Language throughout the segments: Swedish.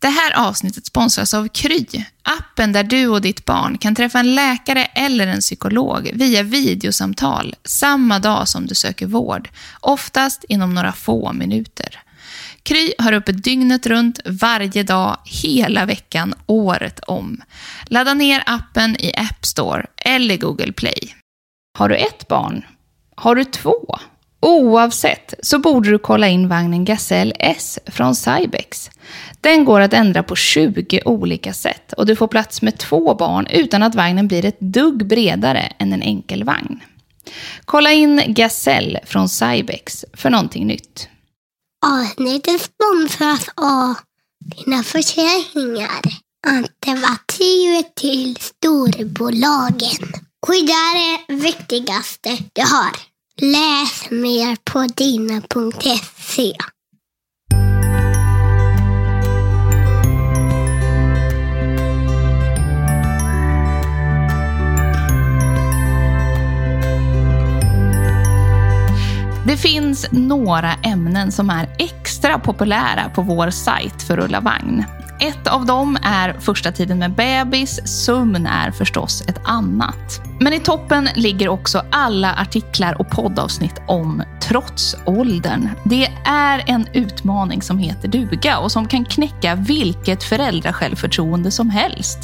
Det här avsnittet sponsras av Kry, appen där du och ditt barn kan träffa en läkare eller en psykolog via videosamtal samma dag som du söker vård, oftast inom några få minuter. Kry har öppet dygnet runt, varje dag, hela veckan, året om. Ladda ner appen i App Store eller Google Play. Har du ett barn? Har du två? Oavsett så borde du kolla in vagnen Gazelle S från Cybex. Den går att ändra på 20 olika sätt och du får plats med två barn utan att vagnen blir ett dugg bredare än en enkel vagn. Kolla in Gazelle från Cybex för någonting nytt. Avsnittet sponsras av dina försäkringar. Alternativet till storbolagen. Skydda det viktigaste du har. Läs mer på dina.se. Det finns några ämnen som är extra populära på vår sajt för Rulla Vagn. Ett av dem är första tiden med bebis, sömn är förstås ett annat. Men i toppen ligger också alla artiklar och poddavsnitt om trotsåldern. Det är en utmaning som heter duga och som kan knäcka vilket föräldrasjälvförtroende som helst.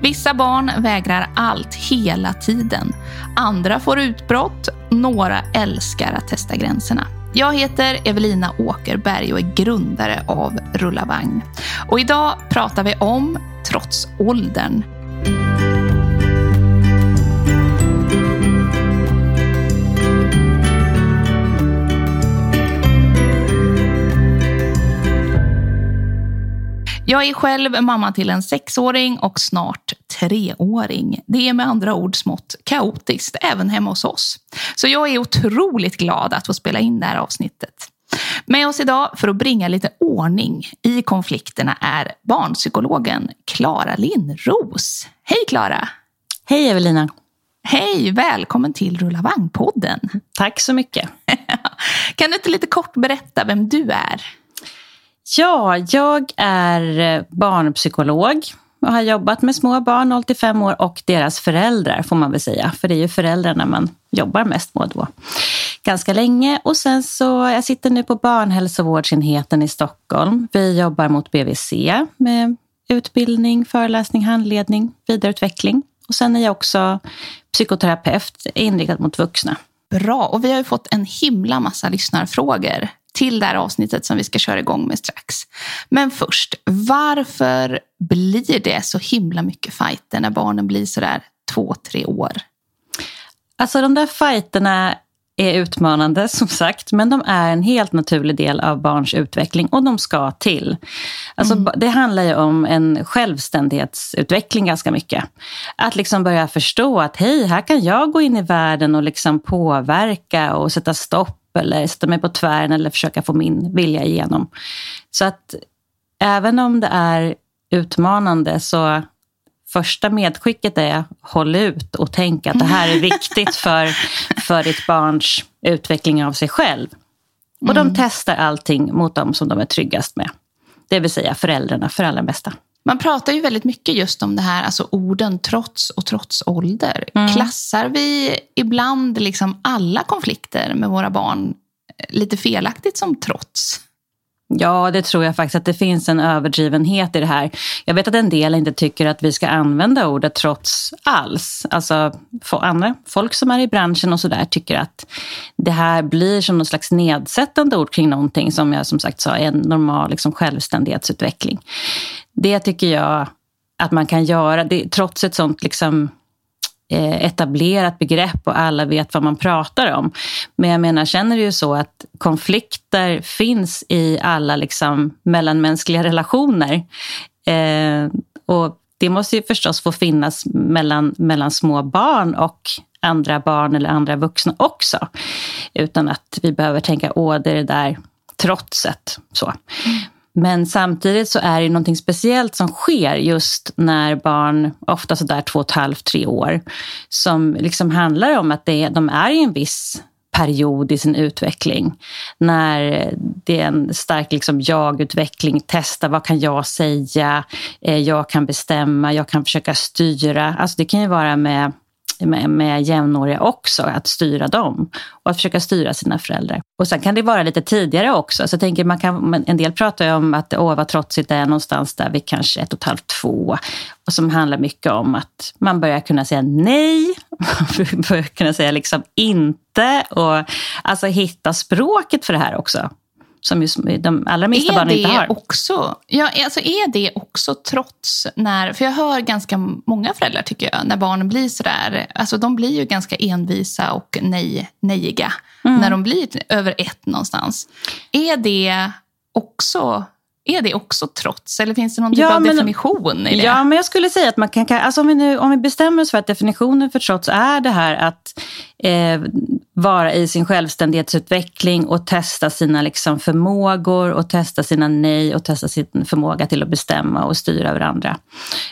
Vissa barn vägrar allt hela tiden. Andra får utbrott. Några älskar att testa gränserna. Jag heter Evelina Åkerberg och är grundare av Rullavagn. Och idag pratar vi om trotsåldern. Jag är själv mamma till en sexåring och snart treåring. Det är med andra ord smått kaotiskt även hemma hos oss. Så jag är otroligt glad att få spela in det här avsnittet. Med oss idag för att bringa lite ordning i konflikterna är barnpsykologen Klara Lindros. Hej Klara! Hej Evelina! Hej, välkommen till Rulla Vagn-podden. Tack så mycket. kan du inte lite kort berätta vem du är? Ja, jag är eh, barnpsykolog och har jobbat med små barn 0 till 5 år och deras föräldrar får man väl säga. För det är ju föräldrarna man jobbar mest med då. Ganska länge och sen så, jag sitter nu på barnhälsovårdsenheten i Stockholm. Vi jobbar mot BVC med utbildning, föreläsning, handledning, vidareutveckling. Och sen är jag också psykoterapeut inriktad mot vuxna. Bra, och vi har ju fått en himla massa lyssnarfrågor till det här avsnittet som vi ska köra igång med strax. Men först, varför blir det så himla mycket fighter när barnen blir sådär två, tre år? Alltså de där fighterna är utmanande som sagt, men de är en helt naturlig del av barns utveckling och de ska till. Alltså, mm. Det handlar ju om en självständighetsutveckling ganska mycket. Att liksom börja förstå att hej, här kan jag gå in i världen och liksom påverka och sätta stopp eller sätta mig på tvären eller försöka få min vilja igenom. Så att även om det är utmanande så första medskicket är håll ut och tänk att det här är viktigt för, för ditt barns utveckling av sig själv. Och de mm. testar allting mot dem som de är tryggast med. Det vill säga föräldrarna för allra bästa. Man pratar ju väldigt mycket just om det här, alltså orden trots och trots ålder. Mm. Klassar vi ibland liksom alla konflikter med våra barn lite felaktigt som trots? Ja, det tror jag faktiskt att det finns en överdrivenhet i det här. Jag vet att en del inte tycker att vi ska använda ordet trots alls. Alltså andra, folk som är i branschen och sådär tycker att det här blir som någon slags nedsättande ord kring någonting som jag som sagt sa är en normal liksom, självständighetsutveckling. Det tycker jag att man kan göra, det, trots ett sånt liksom Eh, etablerat begrepp och alla vet vad man pratar om. Men jag menar, känner du ju så att konflikter finns i alla liksom mellanmänskliga relationer. Eh, och det måste ju förstås få finnas mellan, mellan små barn och andra barn eller andra vuxna också. Utan att vi behöver tänka, åh, det är det där trotset. Så. Mm. Men samtidigt så är det någonting speciellt som sker just när barn, ofta sådär två och ett halvt, tre år, som liksom handlar om att det, de är i en viss period i sin utveckling. När det är en stark liksom jag-utveckling, testa vad kan jag säga, eh, jag kan bestämma, jag kan försöka styra. Alltså det kan ju vara med med, med jämnåriga också, att styra dem och att försöka styra sina föräldrar. Och sen kan det vara lite tidigare också. Så jag tänker man kan, en del pratar ju om att åh, vad trotsigt det är någonstans där vid kanske ett och ett halvt, två. Och som handlar mycket om att man börjar kunna säga nej, man börjar kunna säga liksom inte och alltså hitta språket för det här också som de allra minsta barnen inte har. Också, ja, alltså är det också trots när, för jag hör ganska många föräldrar tycker jag, när barnen blir sådär, alltså de blir ju ganska envisa och nej, nejiga mm. när de blir över ett någonstans. Är det också är det också trots? Eller finns det någon typ ja, av men, definition i det? Ja, men jag skulle säga att man kan... Alltså om, vi nu, om vi bestämmer oss för att definitionen för trots är det här att eh, vara i sin självständighetsutveckling och testa sina liksom, förmågor och testa sina nej och testa sin förmåga till att bestämma och styra över andra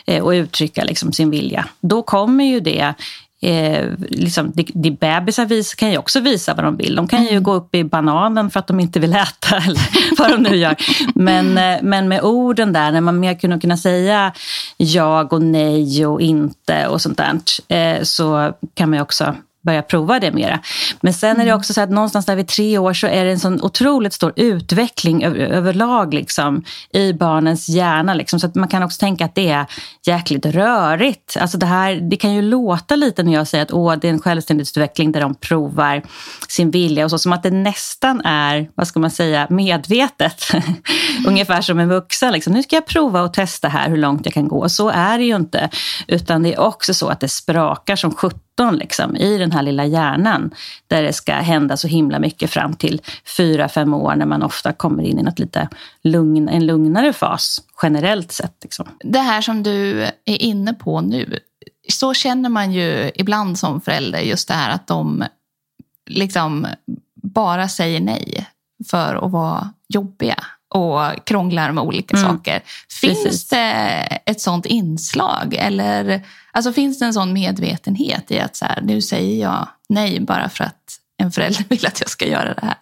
eh, och uttrycka liksom, sin vilja. Då kommer ju det Eh, liksom, de, de bebisar vis, kan ju också visa vad de vill. De kan ju mm. gå upp i bananen för att de inte vill äta eller vad de nu gör. Men, eh, men med orden där, när man mer kunde kunna säga jag och nej och inte och sånt där, eh, så kan man ju också börja prova det mera. Men sen är det mm. också så att någonstans där vid tre år så är det en sån otroligt stor utveckling över, överlag liksom, i barnens hjärna. Liksom. Så att man kan också tänka att det är jäkligt rörigt. Alltså det, här, det kan ju låta lite när jag säger att Åh, det är en självständighetsutveckling där de provar sin vilja och så. Som att det nästan är, vad ska man säga, medvetet. Ungefär som en vuxen. Liksom. Nu ska jag prova och testa här hur långt jag kan gå. Så är det ju inte. Utan det är också så att det sprakar som 17 liksom, i den här lilla hjärnan där det ska hända så himla mycket fram till fyra fem år när man ofta kommer in i något lite lugn, en lugnare fas generellt sett. Liksom. Det här som du är inne på nu, så känner man ju ibland som förälder just det här att de liksom bara säger nej för att vara jobbiga och krånglar med olika mm. saker. Finns Precis. det ett sånt inslag? Eller alltså, finns det en sån medvetenhet i att så här, nu säger jag nej bara för att en förälder vill att jag ska göra det här?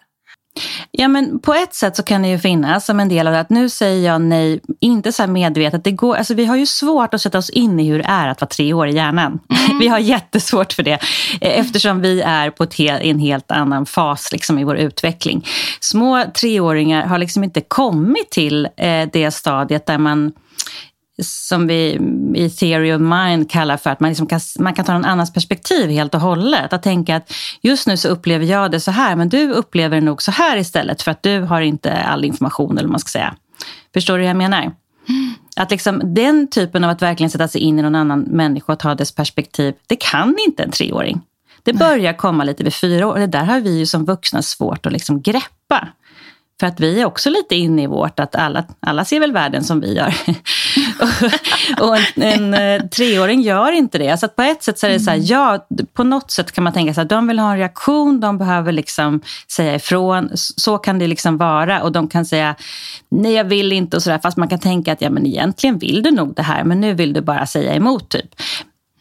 Ja, men på ett sätt så kan det ju finnas som en del av det att nu säger jag nej, inte så här medvetet. Det går, alltså vi har ju svårt att sätta oss in i hur det är att vara tre år i hjärnan. Mm. Vi har jättesvårt för det eh, eftersom vi är på ett en helt annan fas liksom, i vår utveckling. Små treåringar har liksom inte kommit till eh, det stadiet där man som vi i Theory of Mind kallar för att man, liksom kan, man kan ta en annans perspektiv helt och hållet. Att tänka att just nu så upplever jag det så här, men du upplever det nog så här istället för att du har inte all information, eller vad man ska säga. Förstår du hur jag menar? Att liksom, den typen av att verkligen sätta sig in i någon annan människa och ta dess perspektiv, det kan inte en treåring. Det börjar komma lite vid fyra år och det där har vi ju som vuxna svårt att liksom greppa. För att vi är också lite inne i vårt att alla, alla ser väl världen som vi gör. och en, en, eh, treåring gör inte det. Så att på ett sätt så är det så här, ja, på något sätt kan man tänka sig att de vill ha en reaktion, de behöver liksom säga ifrån. Så kan det liksom vara. Och de kan säga, nej jag vill inte och sådär. Fast man kan tänka att ja, men egentligen vill du nog det här, men nu vill du bara säga emot typ.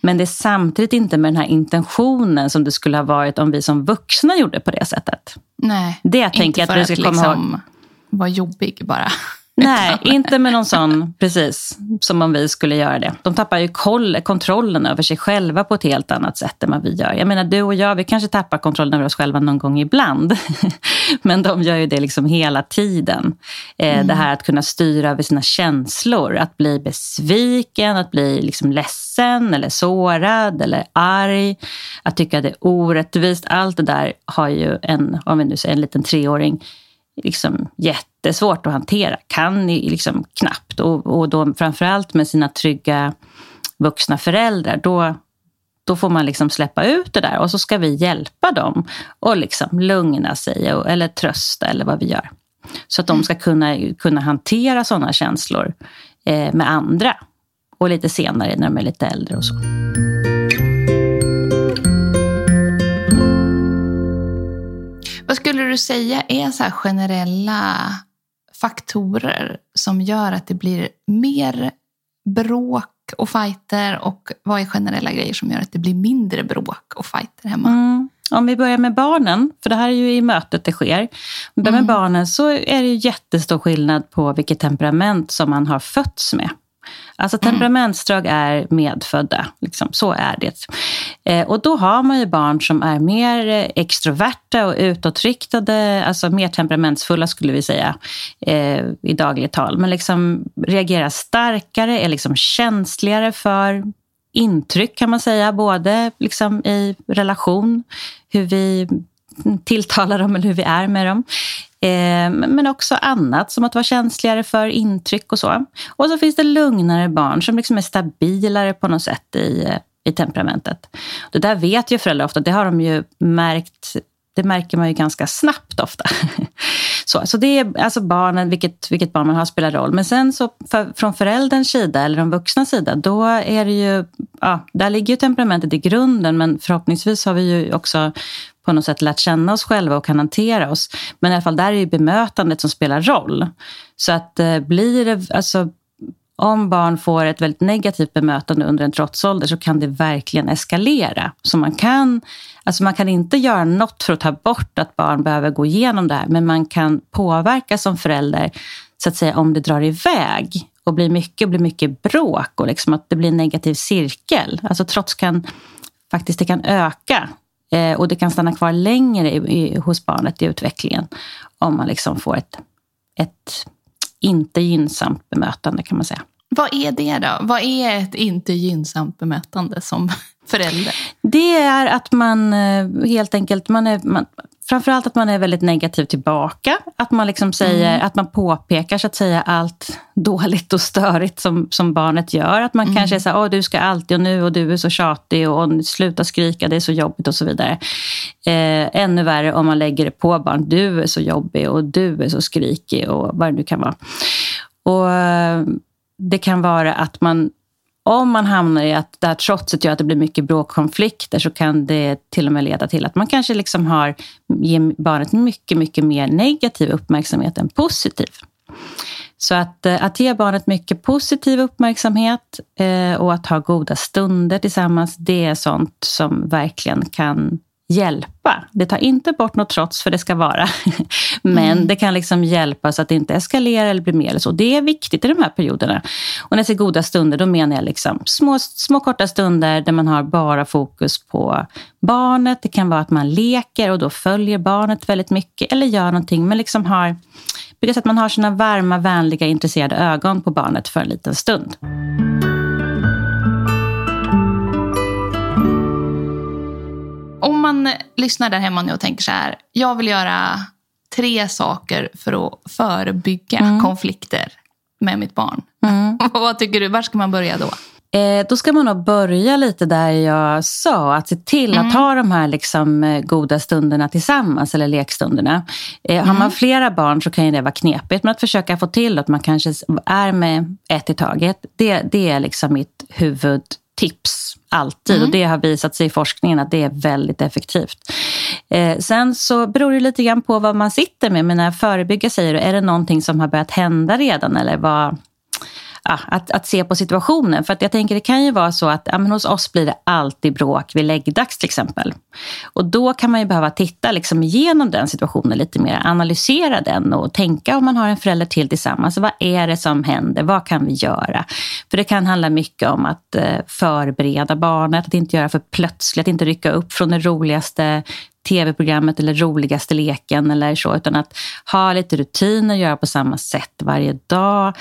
Men det är samtidigt inte med den här intentionen som det skulle ha varit om vi som vuxna gjorde på det sättet. Nej, det jag inte tänker för att, att komma liksom vara jobbig bara. Nej, inte med någon sån, precis, som om vi skulle göra det. De tappar ju koll, kontrollen över sig själva på ett helt annat sätt än vad vi gör. Jag menar, du och jag, vi kanske tappar kontrollen över oss själva någon gång ibland. Men de gör ju det liksom hela tiden. Eh, mm. Det här att kunna styra över sina känslor, att bli besviken, att bli liksom ledsen eller sårad eller arg, att tycka det är orättvist. Allt det där har ju en, om vi nu säger en liten treåring, liksom jättesvårt att hantera. Kan liksom knappt. Och, och då framförallt med sina trygga vuxna föräldrar, då, då får man liksom släppa ut det där och så ska vi hjälpa dem och liksom lugna sig och, eller trösta eller vad vi gör. Så att de ska kunna, kunna hantera sådana känslor eh, med andra. Och lite senare när de är lite äldre och så. Vad skulle du säga är så generella faktorer som gör att det blir mer bråk och fighter och vad är generella grejer som gör att det blir mindre bråk och fighter hemma? Mm. Om vi börjar med barnen, för det här är ju i mötet det sker. Om vi börjar med mm. barnen så är det jättestor skillnad på vilket temperament som man har fötts med. Alltså mm. temperamentsdrag är medfödda, liksom, så är det. Eh, och då har man ju barn som är mer extroverta och utåtriktade, alltså mer temperamentsfulla skulle vi säga eh, i dagligt tal. Men liksom reagerar starkare, är liksom känsligare för intryck kan man säga, både liksom i relation, hur vi tilltalar dem eller hur vi är med dem. Eh, men också annat, som att vara känsligare för intryck och så. Och så finns det lugnare barn som liksom är stabilare på något sätt i, i temperamentet. Det där vet ju föräldrar ofta, det har de ju märkt det märker man ju ganska snabbt ofta. Så, så det är alltså barnen, vilket, vilket barn man har spelar roll. Men sen så för, från förälderns sida eller de vuxna sida, då är det ju, ja, där ligger ju temperamentet i grunden. Men förhoppningsvis har vi ju också på något sätt lärt känna oss själva och kan hantera oss. Men i alla fall där är ju bemötandet som spelar roll. Så att eh, blir det, alltså om barn får ett väldigt negativt bemötande under en trotsålder så kan det verkligen eskalera. Så man kan, alltså man kan inte göra något för att ta bort att barn behöver gå igenom det här, men man kan påverka som förälder så att säga om det drar iväg och blir mycket, blir mycket bråk och liksom att det blir en negativ cirkel. Alltså trots kan faktiskt det kan öka eh, och det kan stanna kvar längre i, i, hos barnet i utvecklingen om man liksom får ett, ett inte gynnsamt bemötande kan man säga. Vad är det då? Vad är ett inte gynnsamt bemötande som förälder? Det är att man eh, helt enkelt, man är, man, framförallt att man är väldigt negativ tillbaka. Att man liksom säger, mm. att man påpekar så att säga allt dåligt och störigt som, som barnet gör. Att man mm. kanske är så här, Åh, du ska alltid och nu och du är så tjatig och, och sluta skrika, det är så jobbigt och så vidare. Eh, ännu värre om man lägger det på barn, du är så jobbig och du är så skrikig och vad det nu kan vara. Och eh, det kan vara att man om man hamnar i att det här trotset gör att det blir mycket bråkkonflikter så kan det till och med leda till att man kanske liksom har, ger barnet mycket, mycket mer negativ uppmärksamhet än positiv. Så att, eh, att ge barnet mycket positiv uppmärksamhet eh, och att ha goda stunder tillsammans, det är sånt som verkligen kan hjälpa. Det tar inte bort något trots, för det ska vara. Men mm. det kan liksom hjälpa så att det inte eskalerar eller blir mer. så. Det är viktigt i de här perioderna. Och när jag säger goda stunder, då menar jag liksom små, små korta stunder där man har bara fokus på barnet. Det kan vara att man leker och då följer barnet väldigt mycket eller gör någonting, men liksom har att man har sina varma, vänliga, intresserade ögon på barnet för en liten stund. Om man lyssnar där hemma nu och tänker så här, jag vill göra tre saker för att förebygga mm. konflikter med mitt barn. Mm. Vad tycker du? Var ska man börja då? Eh, då ska man nog börja lite där jag sa, att se till mm. att ha de här liksom, eh, goda stunderna tillsammans, eller lekstunderna. Eh, mm. Har man flera barn så kan ju det vara knepigt, men att försöka få till att man kanske är med ett i taget, det, det är liksom mitt huvudtips alltid. Mm. Och det har visat sig i forskningen att det är väldigt effektivt. Eh, sen så beror det lite grann på vad man sitter med. Men när jag förebygger säger du, är det någonting som har börjat hända redan? Eller vad, att, att se på situationen. För att jag tänker det kan ju vara så att ja, men hos oss blir det alltid bråk vid läggdags till exempel. Och då kan man ju behöva titta liksom igenom den situationen lite mer, analysera den och tänka om man har en förälder till tillsammans. Vad är det som händer? Vad kan vi göra? För det kan handla mycket om att eh, förbereda barnet, att inte göra för plötsligt, att inte rycka upp från det roligaste tv-programmet eller roligaste leken eller så, utan att ha lite rutiner, göra på samma sätt varje dag,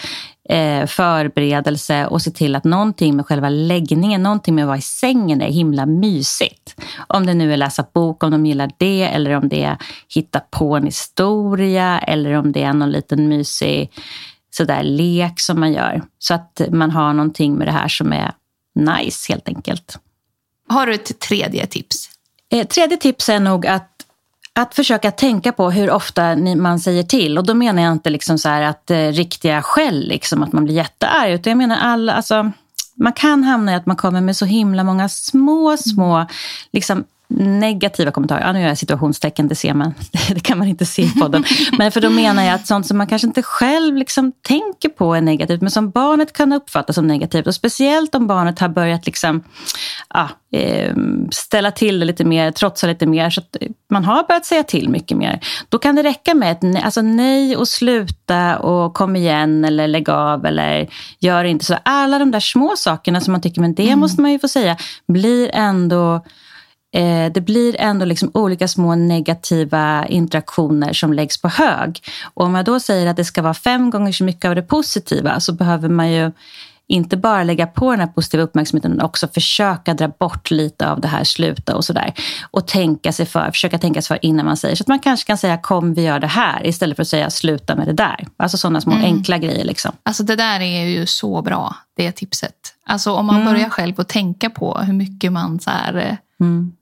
eh, förberedelse och se till att någonting med själva läggningen, någonting med att vara i sängen är himla mysigt. Om det nu är läsa bok, om de gillar det, eller om det är hitta på en historia, eller om det är någon liten mysig sådär lek som man gör. Så att man har någonting med det här som är nice helt enkelt. Har du ett tredje tips? Eh, tredje tips är nog att att försöka tänka på hur ofta man säger till. Och då menar jag inte liksom så att eh, riktiga skäll, liksom, att man blir jättearg. Utan jag menar alla, alltså, man kan hamna i att man kommer med så himla många små, små liksom, negativa kommentarer. Ja, nu gör jag situationstecken, det ser man. Det kan man inte se i podden. Men för då menar jag att sånt som man kanske inte själv liksom tänker på är negativt, men som barnet kan uppfatta som negativt. Och speciellt om barnet har börjat liksom, ja, ehm, ställa till det lite mer, trotsa lite mer, så att man har börjat säga till mycket mer. Då kan det räcka med ett alltså nej och sluta och kom igen eller lägg av eller gör inte så. Alla de där små sakerna som man tycker, men det mm. måste man ju få säga, blir ändå eh, det blir ändå liksom olika små negativa interaktioner som läggs på hög. Och om jag då säger att det ska vara fem gånger så mycket av det positiva så behöver man ju inte bara lägga på den här positiva uppmärksamheten utan också försöka dra bort lite av det här, sluta och sådär. Och tänka sig för, försöka tänka sig för innan man säger. Så att man kanske kan säga kom vi gör det här istället för att säga sluta med det där. Alltså sådana små mm. enkla grejer. Liksom. Alltså det där är ju så bra, det tipset. Alltså om man mm. börjar själv att tänka på hur mycket man så här, eh, mm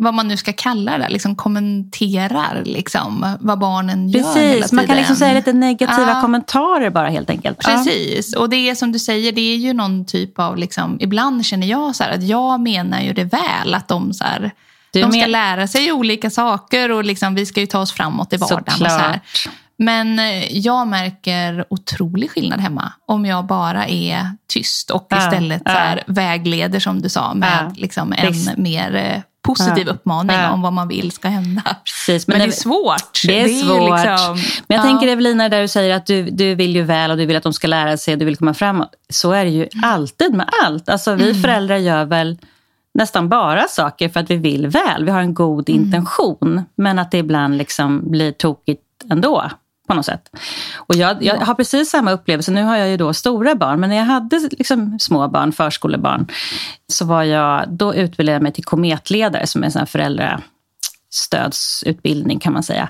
vad man nu ska kalla det, liksom kommenterar liksom, vad barnen Precis, gör hela tiden. Man kan liksom säga lite negativa ja. kommentarer bara helt enkelt. Precis, ja. och det är som du säger, det är ju någon typ av, liksom, ibland känner jag så här, att jag menar ju det väl, att de så här, de ska men... lära sig olika saker och liksom, vi ska ju ta oss framåt i vardagen. Och så här. Men eh, jag märker otrolig skillnad hemma om jag bara är tyst och istället ja, ja. Vägleder som du sa med ja, liksom en Visst. mer eh, positiv uppmaning om vad man vill ska hända. Precis, men, men det, det, är svårt. Det är, det är svårt. Liksom, men jag tänker Evelina, där du säger att du, du vill ju väl och du vill att de ska lära sig och du vill komma framåt. Så är det ju mm. alltid med allt. Alltså, vi mm. föräldrar gör väl nästan bara saker för att vi vill väl. Vi har en god mm. intention. Men att det ibland liksom blir tokigt ändå på något sätt. Och jag, jag, har precis samma upplevelse. Nu har jag ju då stora barn, men när jag hade liksom små barn, förskolebarn, så var jag, då utbildade jag mig till kometledare som är en sån här föräldra stödsutbildning kan man säga.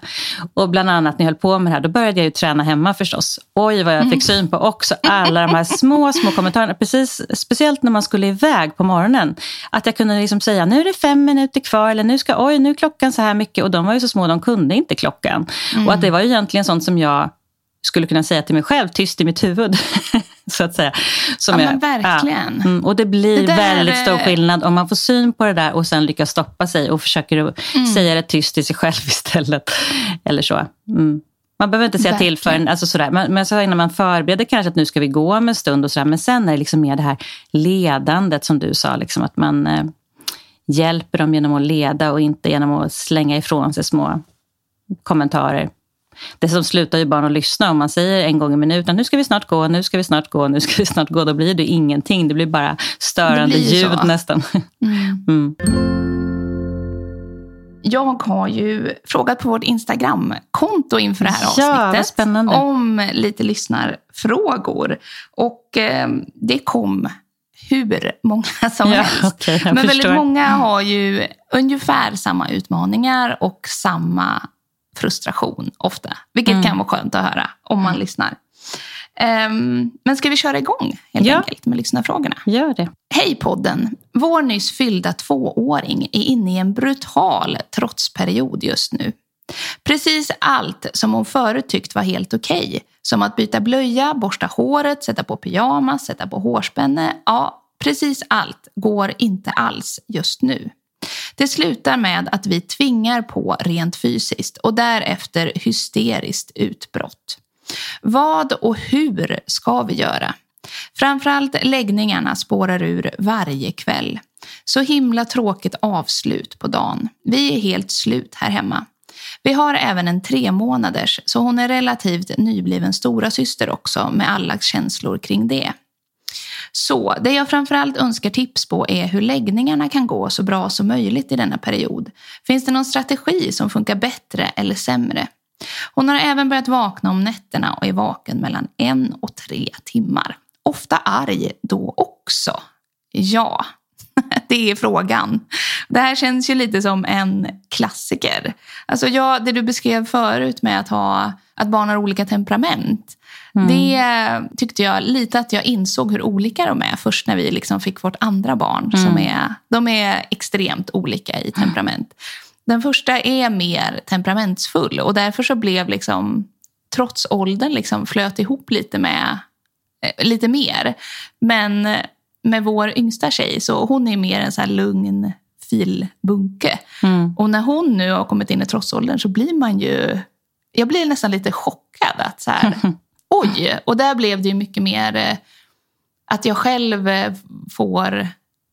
Och bland annat när jag höll på med det här, då började jag ju träna hemma förstås. Oj vad jag fick mm. syn på också alla de här små, små kommentarerna. Precis, speciellt när man skulle iväg på morgonen. Att jag kunde liksom säga, nu är det fem minuter kvar, eller nu ska, oj nu är klockan så här mycket. Och de var ju så små, de kunde inte klockan. Mm. Och att det var ju egentligen sånt som jag skulle kunna säga till mig själv, tyst i mitt huvud. så att säga. Som ja, jag, men verkligen. Ja. Mm, och det blir det där, väldigt stor skillnad om man får syn på det där och sen lyckas stoppa sig och försöker mm. säga det tyst till sig själv istället. Eller så. Mm. Man behöver inte säga Verkligen. till förrän, alltså sådär. Men, men så innan man förbereder kanske att nu ska vi gå om en stund och sådär. Men sen är det liksom mer det här ledandet som du sa, liksom att man eh, hjälper dem genom att leda och inte genom att slänga ifrån sig små kommentarer. Dessutom slutar ju barn att lyssna om man säger en gång i minuten, nu ska vi snart gå, nu ska vi snart gå, nu ska vi snart gå. Då blir det ingenting, det blir bara störande blir ljud så. nästan. Mm. Mm. Jag har ju frågat på vårt Instagram-konto inför det här avsnittet ja, om lite lyssnarfrågor. Och eh, det kom hur många som ja, helst. Okay, Men förstår. väldigt många har ju ungefär samma utmaningar och samma frustration ofta. Vilket mm. kan vara skönt att höra om man mm. lyssnar. Um, men ska vi köra igång helt ja. enkelt med lyssnarfrågorna? Gör det. Hej podden! Vår nyss fyllda tvååring är inne i en brutal trotsperiod just nu. Precis allt som hon förut tyckt var helt okej, okay, som att byta blöja, borsta håret, sätta på pyjamas, sätta på hårspänne, ja, precis allt går inte alls just nu. Det slutar med att vi tvingar på rent fysiskt och därefter hysteriskt utbrott. Vad och hur ska vi göra? Framförallt läggningarna spårar ur varje kväll. Så himla tråkigt avslut på dagen. Vi är helt slut här hemma. Vi har även en tre månaders, så hon är relativt nybliven stora syster också med alla känslor kring det. Så det jag framförallt önskar tips på är hur läggningarna kan gå så bra som möjligt i denna period. Finns det någon strategi som funkar bättre eller sämre? Hon har även börjat vakna om nätterna och är vaken mellan en och tre timmar. Ofta arg då också. Ja, det är frågan. Det här känns ju lite som en klassiker. Alltså ja, det du beskrev förut med att, ha, att barn har olika temperament. Mm. Det tyckte jag lite att jag insåg hur olika de är först när vi liksom fick vårt andra barn. Mm. Som är, de är extremt olika i temperament. Den första är mer temperamentsfull och därför så blev liksom trots åldern liksom flöt ihop lite med eh, lite mer. Men med vår yngsta tjej, så hon är mer en så lugn filbunke. Mm. Och när hon nu har kommit in i trotsåldern så blir man ju... Jag blir nästan lite chockad. att så här, Oj! Och där blev det ju mycket mer eh, att jag själv eh, får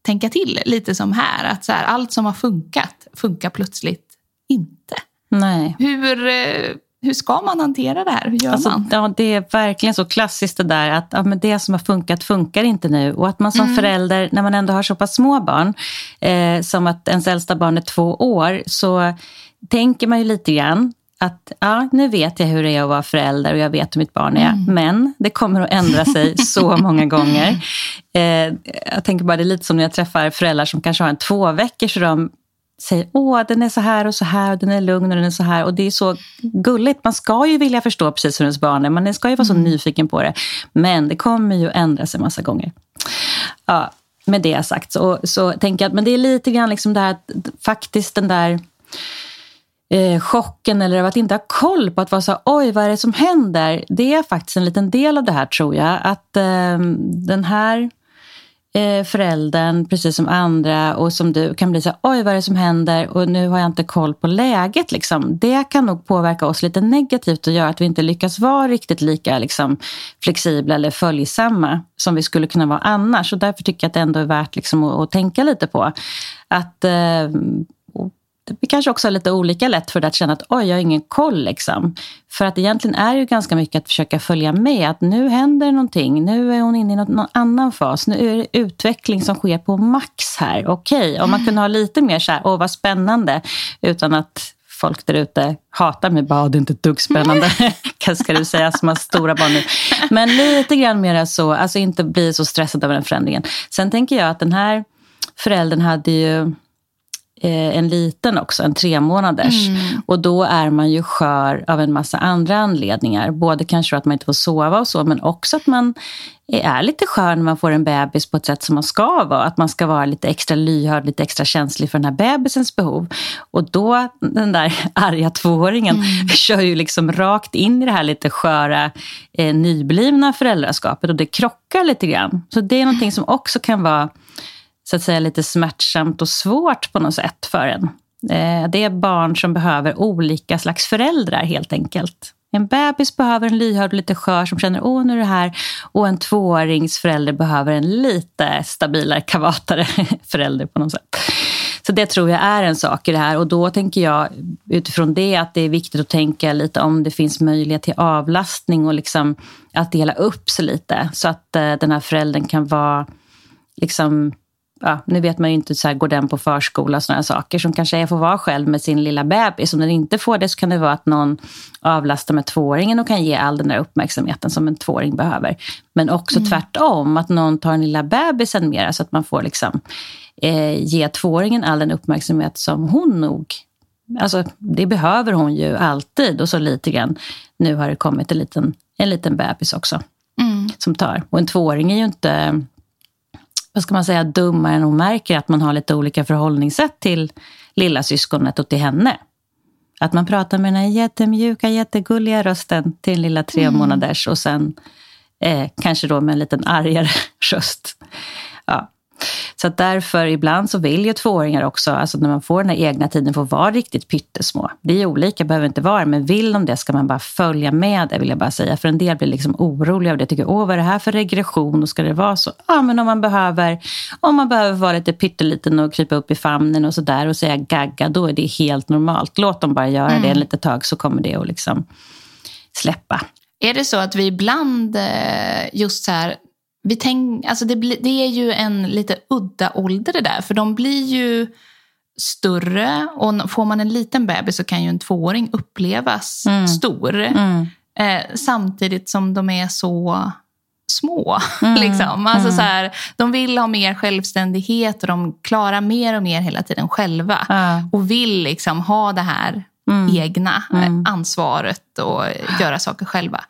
tänka till lite som här. Att så här, allt som har funkat funkar plötsligt inte. Nej. Hur eh, hur ska man hantera det här? Hur gör alltså, man? Ja, det är verkligen så klassiskt det där att ja, men det som har funkat funkar inte nu. Och att man som mm. förälder, när man ändå har så pass små barn, eh, som att ens äldsta barn är två år, så tänker man ju lite grann att ja, nu vet jag hur det är att vara förälder och jag vet hur mitt barn är. Mm. Men det kommer att ändra sig så många gånger. Eh, jag tänker bara, det är lite som när jag träffar föräldrar som kanske har en två veckors och de säger åh den är så här och så här och den är lugn och den är så här. Och det är så gulligt. Man ska ju vilja förstå precis hur ens barn är. Man ska ju vara så mm. nyfiken på det. Men det kommer ju ändra sig massa gånger. Ja, med det sagt så, så tänker jag att men det är lite grann liksom det här faktiskt den där eh, chocken eller av att inte ha koll på att vara så oj vad är det som händer? Det är faktiskt en liten del av det här tror jag. Att eh, den här eh, föräldern, precis som andra och som du, kan bli så oj vad är det som händer och nu har jag inte koll på läget. Liksom. Det kan nog påverka oss lite negativt och göra att vi inte lyckas vara riktigt lika liksom, flexibla eller följsamma som vi skulle kunna vara annars. Och därför tycker jag att det ändå är värt liksom, att, att tänka lite på att eh, vi kanske också har lite olika lätt för det att känna att oj, jag har ingen koll. Liksom. För att egentligen är det ju ganska mycket att försöka följa med. Att nu händer någonting, nu är hon inne i något, någon annan fas. Nu är det utveckling som sker på max här. Okej, okay. om man kunde ha lite mer så här, åh vad spännande. Utan att folk där ute hatar mig. Bara, det är inte ett dugg spännande. ska du säga som har stora barn nu. Men lite grann mer så, alltså inte bli så stressad över den förändringen. Sen tänker jag att den här föräldern hade ju en liten också, en tre månaders. Mm. Och då är man ju skör av en massa andra anledningar. Både kanske att man inte får sova och så, men också att man är lite skör när man får en bebis på ett sätt som man ska vara. Att man ska vara lite extra lyhörd, lite extra känslig för den här bebisens behov. Och då, den där arga tvååringen, mm. kör ju liksom rakt in i det här lite sköra, eh, nyblivna föräldraskapet. Och det krockar lite grann. Så det är någonting som också kan vara så att säga lite smärtsamt och svårt på något sätt för en. Eh, det är barn som behöver olika slags föräldrar helt enkelt. En bebis behöver en lyhörd och lite skör som känner åh nu är det här. Och en tvååringsförälder behöver en lite stabilare, kavatare förälder på något sätt. Så det tror jag är en sak i det här. Och då tänker jag utifrån det att det är viktigt att tänka lite om det finns möjlighet till avlastning och liksom att dela upp sig lite. Så att eh, den här föräldern kan vara liksom ja, nu vet man ju inte, så här, går den på förskola och sådana saker som kanske är får vara själv med sin lilla bebis. Om den inte får det så kan det vara att någon avlastar med tvååringen och kan ge all den där uppmärksamheten som en tvååring behöver. Men också mm. tvärtom, att någon tar den lilla bebisen mer så att man får liksom, eh, ge tvååringen all den uppmärksamhet som hon nog Alltså, det behöver hon ju alltid och så lite grann. Nu har det kommit en liten, en liten bebis också mm. som tar. Och en tvååring är ju inte vad ska man säga, dummare än hon märker att man har lite olika förhållningssätt till lilla syskonet och till henne. Att man pratar med den här jättemjuka, jättegulliga rösten till lilla tre mm. månaders och sen eh, kanske då med en liten argare röst. Så att därför ibland så vill ju tvååringar också, alltså när man får den här egna tiden, få vara riktigt pyttesmå. Det är olika, behöver inte vara men vill de det ska man bara följa med det vill jag bara säga. För en del blir liksom oroliga av det, tycker åh vad är det här för regression och ska det vara så? Ja men om man behöver, om man behöver vara lite pytteliten och krypa upp i famnen och sådär och säga gagga, då är det helt normalt. Låt dem bara göra mm. det en litet tag så kommer det att liksom släppa. Är det så att vi ibland eh, just så här, vi tänk, alltså det, det är ju en lite udda ålder det där, för de blir ju större och får man en liten bebis så kan ju en tvååring upplevas mm. stor. Mm. Eh, samtidigt som de är så små. Mm. liksom. alltså mm. så här, de vill ha mer självständighet och de klarar mer och mer hela tiden själva. Och vill liksom ha det här mm. egna mm. ansvaret och göra saker själva.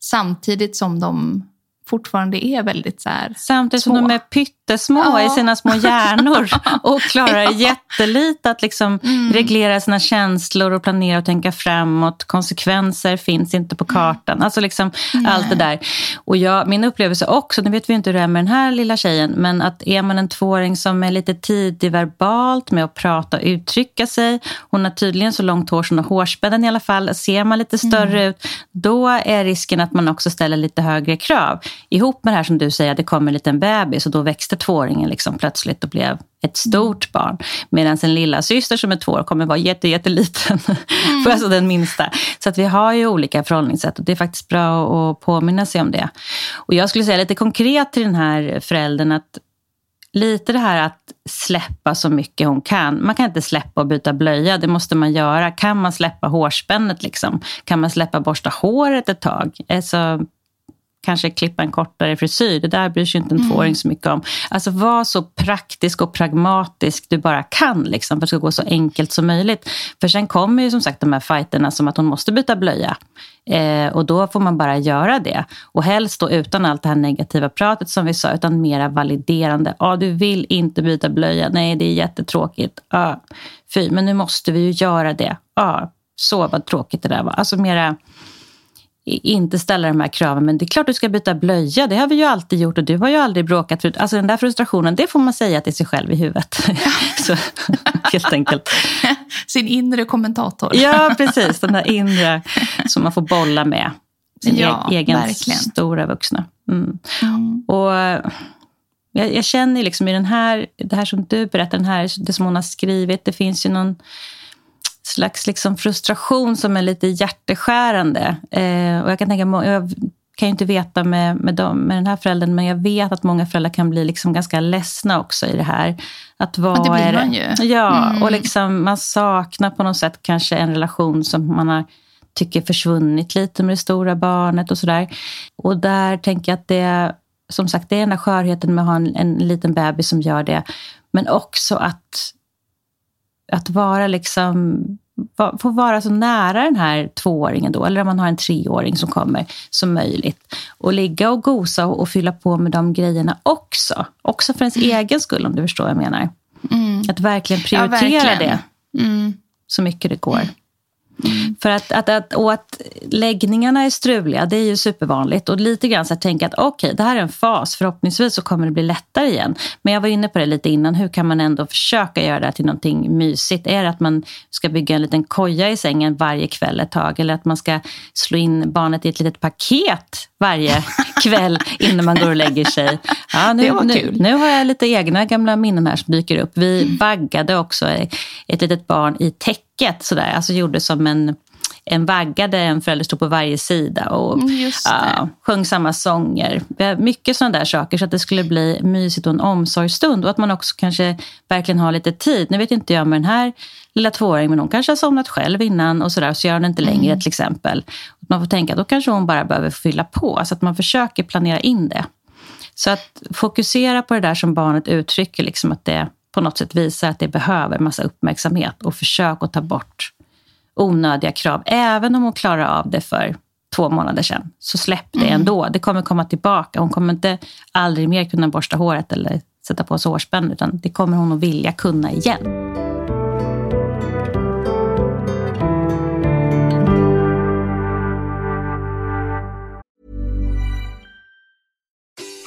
Samtidigt som de fortfarande är väldigt så här Samtidigt små. som de är pyttesmå ja. i sina små hjärnor och klarar jättelite att liksom mm. reglera sina känslor och planera och tänka framåt. Konsekvenser finns inte på kartan. Mm. Alltså liksom allt det där. Och jag, min upplevelse också, nu vet vi inte hur det är med den här lilla tjejen, men att är man en tvååring som är lite tidig verbalt med att prata och uttrycka sig, hon har tydligen så långt hår som hårspännen i alla fall, ser man lite större mm. ut, då är risken att man också ställer lite högre krav ihop med det här som du säger, att det kom en liten bebis och då växte tvååringen liksom plötsligt och blev ett stort barn. Medan en lilla syster som är två år kommer vara jätte, jätteliten. Mm. För alltså den minsta. Så att vi har ju olika förhållningssätt och det är faktiskt bra att påminna sig om det. Och jag skulle säga lite konkret till den här föräldern att lite det här att släppa så mycket hon kan. Man kan inte släppa och byta blöja, det måste man göra. Kan man släppa hårspännet liksom? Kan man släppa borsta håret ett tag? Alltså, kanske klippa en kortare frisyr. Det där bryr sig inte en mm. tvååring så mycket om. Alltså var så praktisk och pragmatisk du bara kan liksom, för att det ska gå så enkelt som möjligt. För sen kommer ju som sagt de här fighterna som att hon måste byta blöja. Eh, och då får man bara göra det. Och helst då utan allt det här negativa pratet som vi sa, utan mera validerande. Ja, ah, du vill inte byta blöja. Nej, det är jättetråkigt. Ah, fy, men nu måste vi ju göra det. Ah, så vad tråkigt det där var. Alltså mera inte ställa de här kraven. Men det är klart du ska byta blöja, det har vi ju alltid gjort och du har ju aldrig bråkat förut. Alltså den där frustrationen, det får man säga till sig själv i huvudet. Så, helt enkelt. Sin inre kommentator. ja, precis. Den där inre som man får bolla med. Sin ja, egen verkligen. stora vuxna. Mm. Mm. Och jag, jag, känner liksom i den här, det här som du berättar, den här, det som hon har skrivit, det finns ju någon slags liksom frustration som är lite hjärteskärande. Eh, och jag kan tänka, jag kan ju inte veta med, med, dem, med den här föräldern, men jag vet att många föräldrar kan bli liksom ganska ledsna också i det här. Att vad det blir man ju. Ja, mm. och liksom man saknar på något sätt kanske en relation som man har tycker försvunnit lite med det stora barnet och sådär. Och där tänker jag att det, som sagt, det är den där skörheten med att ha en, en liten bebis som gör det. Men också att att vara liksom, få vara så nära den här tvååringen då, eller om man har en treåring som kommer, som möjligt. Och ligga och gosa och, och fylla på med de grejerna också. Också för ens mm. egen skull, om du förstår vad jag menar. Mm. Att verkligen prioritera ja, verkligen. det mm. så mycket det går. Mm. För att, att, att, och att läggningarna är struliga, det är ju supervanligt. Och lite grann så att tänka att okej, okay, det här är en fas. Förhoppningsvis så kommer det bli lättare igen. Men jag var inne på det lite innan. Hur kan man ändå försöka göra det här till någonting mysigt? Är det att man ska bygga en liten koja i sängen varje kväll ett tag? Eller att man ska slå in barnet i ett litet paket varje kväll innan man går och lägger sig? Ja, nu, nu, nu, har jag lite egna gamla minnen här som dyker upp. Vi baggade också ett litet barn i täck täcket sådär, alltså gjorde som en, en vagga där en förälder stod på varje sida och mm, ja, sjöng samma sånger. Mycket sådana där saker så att det skulle bli mysigt och en omsorgsstund och att man också kanske verkligen har lite tid. Nu vet inte jag med den här lilla tvååringen, men hon kanske har somnat själv innan och sådär, så gör hon inte längre mm. till exempel. Man får tänka att då kanske hon bara behöver fylla på, så att man försöker planera in det. Så att fokusera på det där som barnet uttrycker, liksom att det på något sätt visar att det behöver massa uppmärksamhet och försök att ta bort onödiga krav. Även om hon klarar av det för två månader sedan, så släpp det mm. ändå. Det kommer komma tillbaka. Hon kommer inte aldrig mer kunna borsta håret eller sätta på sig hårspänn, utan det kommer hon att vilja kunna igen.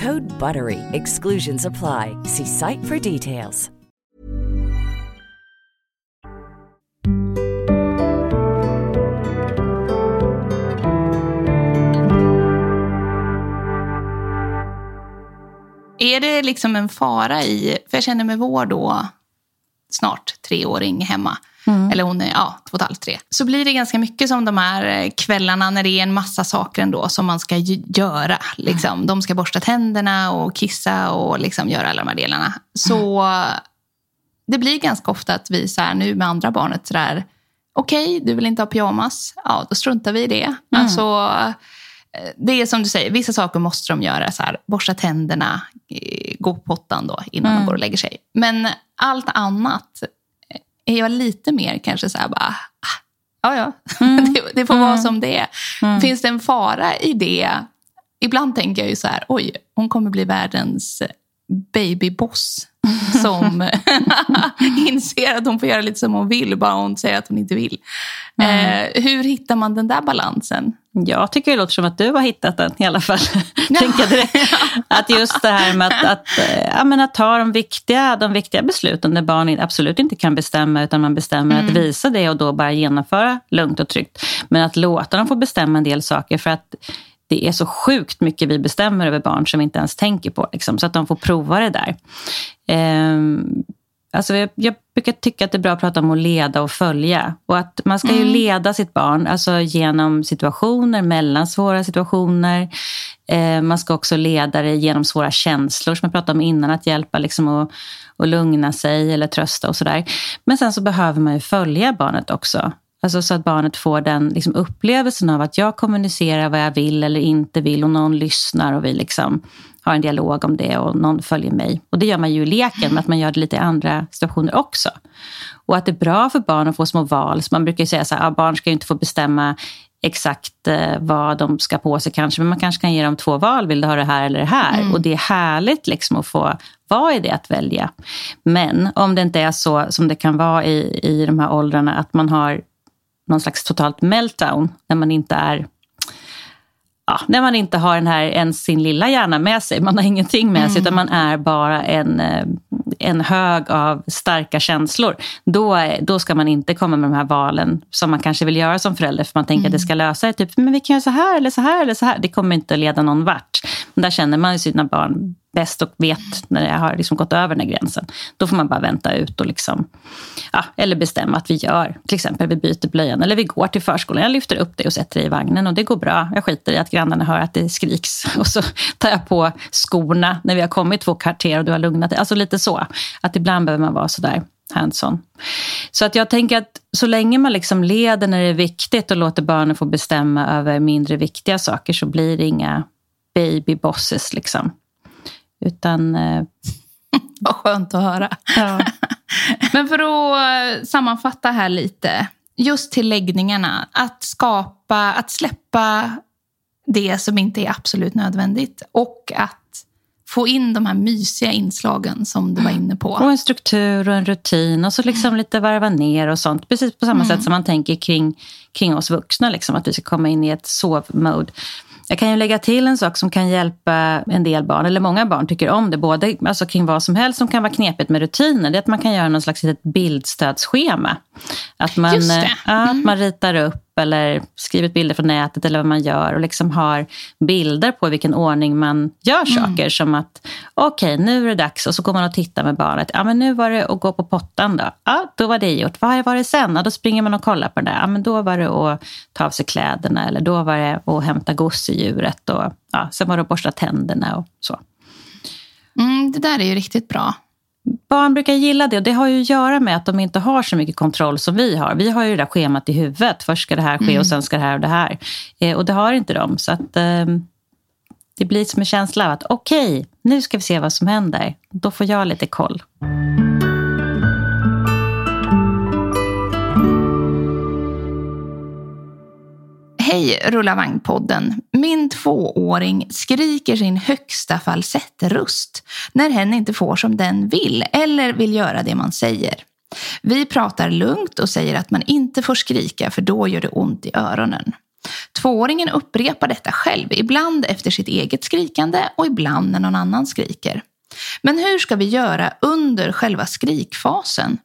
Code BUTTERY. Exclusions apply. See site for details. Är det liksom en fara i, för jag känner med vår då snart treåring hemma, Mm. eller hon är ja, två och ett halvt, tre, så blir det ganska mycket som de här kvällarna när det är en massa saker ändå som man ska göra. Liksom. De ska borsta tänderna och kissa och liksom göra alla de här delarna. Så det blir ganska ofta att vi så här, nu med andra barnet så där, okej, du vill inte ha pyjamas, ja då struntar vi i det. Alltså, eh, det är som du säger, vissa saker måste de göra. Så här, borsta tänderna, eh, gå på pottan då innan de går och lägger sig. Men allt annat är jag lite mer kanske så här bara, ah, ja ja, det, det får vara som det är. Finns det en fara i det? Ibland tänker jag ju så här, oj, hon kommer bli världens babyboss som inser att hon får göra lite som hon vill, bara hon säger att hon inte vill. Eh, hur hittar man den där balansen? Jag tycker det låter som att du har hittat den i alla fall. Tänker direkt. Att just det här med att, att, eh, ja, men att ta de viktiga, de viktiga besluten där barn absolut inte kan bestämma utan man bestämmer att visa det och då bara genomföra lugnt och tryggt. Men att låta dem få bestämma en del saker för att det är så sjukt mycket vi bestämmer över barn som vi inte ens tänker på. Liksom, så att de får prova det där. Ehm, Alltså jag, jag brukar tycka att det är bra att prata om att leda och följa. Och att man ska ju leda sitt barn alltså genom situationer, mellan svåra situationer. Eh, man ska också leda det genom svåra känslor som jag pratade om innan. Att hjälpa liksom att, att lugna sig eller trösta och sådär. Men sen så behöver man ju följa barnet också. Alltså så att barnet får den liksom upplevelsen av att jag kommunicerar vad jag vill eller inte vill och någon lyssnar och vi liksom har en dialog om det och någon följer mig. Och det gör man ju i leken, men att man gör det lite i andra situationer också. Och att det är bra för barn att få små val. Så man brukar ju säga så här, ah, barn ska ju inte få bestämma exakt eh, vad de ska på sig kanske, men man kanske kan ge dem två val. Vill du ha det här eller det här? Och det är härligt liksom att få vara i det att välja. Men om det inte är så som det kan vara i, i de här åldrarna, att man har någon slags totalt meltdown, när man inte är ja, när man inte har den här, ens sin lilla hjärna med sig. Man har ingenting med sig, utan man är bara en, eh, en hög av starka känslor. Då, då ska man inte komma med de här valen som man kanske vill göra som förälder, för man tänker att det ska lösa det. Typ, men vi kan göra så här eller så här eller så här. Det kommer inte att leda någon vart. Men där känner man ju sina barn bäst och vet när det har liksom gått över den här gränsen. Då får man bara vänta ut och liksom, ja, eller bestämma att vi gör. Till exempel vi byter blöjan eller vi går till förskolan. Jag lyfter upp dig och sätter dig i vagnen och det går bra. Jag skiter i att grannarna hör att det skriks. Och så tar jag på skorna när vi har kommit två kvarter och du har lugnat dig. Alltså lite så. Att ibland behöver man vara sådär hands-on. Så att jag tänker att så länge man liksom leder när det är viktigt och låter barnen få bestämma över mindre viktiga saker så blir det inga baby bosses liksom. Utan eh, Vad skönt att höra. ja. Men för att eh, sammanfatta här lite. Just till läggningarna. Att skapa, att släppa det som inte är absolut nödvändigt. Och att få in de här mysiga inslagen som du var inne Och på. en struktur och en rutin och så liksom lite varva ner och sånt. Precis på samma sätt som man tänker kring, kring oss vuxna, liksom, att vi ska komma in i ett sovmode. Jag kan ju lägga till en sak som kan hjälpa en del barn, eller många barn tycker om det, både alltså kring vad som helst som kan vara knepigt med rutiner. Det är att man kan göra någon slags litet bildstödsschema. Att man, Just det. eh, ja, att man ritar upp eller skrivit bilder från nätet eller vad man gör och liksom har bilder på vilken ordning man gör mm. saker. Som att, okej, okay, nu är det dags och så går man och tittar med barnet. Ja, men nu var det att gå på pottan då. Ja, då var det gjort. Vad var det sen? Ja, då springer man och kollar på det där. Ja, men då var det att ta av sig kläderna eller då var det att hämta gosedjuret och ja, sen var det att borsta tänderna och så. Mm, det där är ju riktigt bra. Barn brukar gilla det och det har ju att göra med att de inte har så mycket kontroll som vi har. Vi har ju det där schemat i huvudet. Först ska det här ske mm. och sen ska det här och det här. Eh, och det har inte de. Så att eh, det blir som en känsla av att okej, okay, nu ska vi se vad som händer. Då får jag lite koll. Hej Rulla vagn-podden. Min tvååring skriker sin högsta falsettröst när hen inte får som den vill eller vill göra det man säger. Vi pratar lugnt och säger att man inte får skrika för då gör det ont i öronen. Tvååringen upprepar detta själv, ibland efter sitt eget skrikande och ibland när någon annan skriker. Men hur ska vi göra under själva skrikfasen?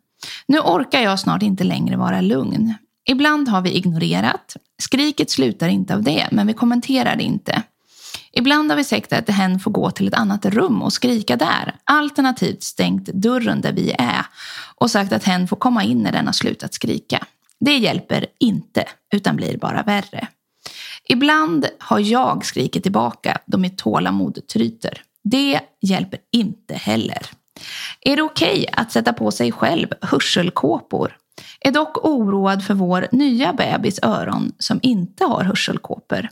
Nu orkar jag snart inte längre vara lugn. Ibland har vi ignorerat. Skriket slutar inte av det, men vi kommenterar det inte. Ibland har vi sagt att hen får gå till ett annat rum och skrika där, alternativt stängt dörren där vi är och sagt att hen får komma in när den har slutat skrika. Det hjälper inte, utan blir bara värre. Ibland har jag skrikit tillbaka då mitt tålamod tryter. Det hjälper inte heller. Är det okej okay att sätta på sig själv hörselkåpor? Är dock oroad för vår nya bebis öron som inte har hörselkåpor.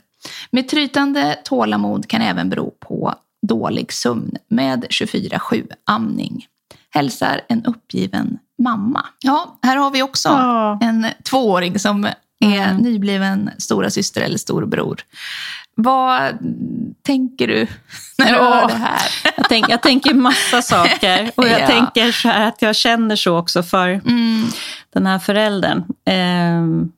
Med trytande tålamod kan även bero på dålig sömn med 24-7 amning. Hälsar en uppgiven mamma. Ja, här har vi också ja. en tvååring som är mm. nybliven stora syster eller storbror. Vad tänker du när du hör det här? Jag, tänk, jag tänker massa saker. Och jag ja. tänker så här att jag känner så också för mm. den här föräldern. Eh,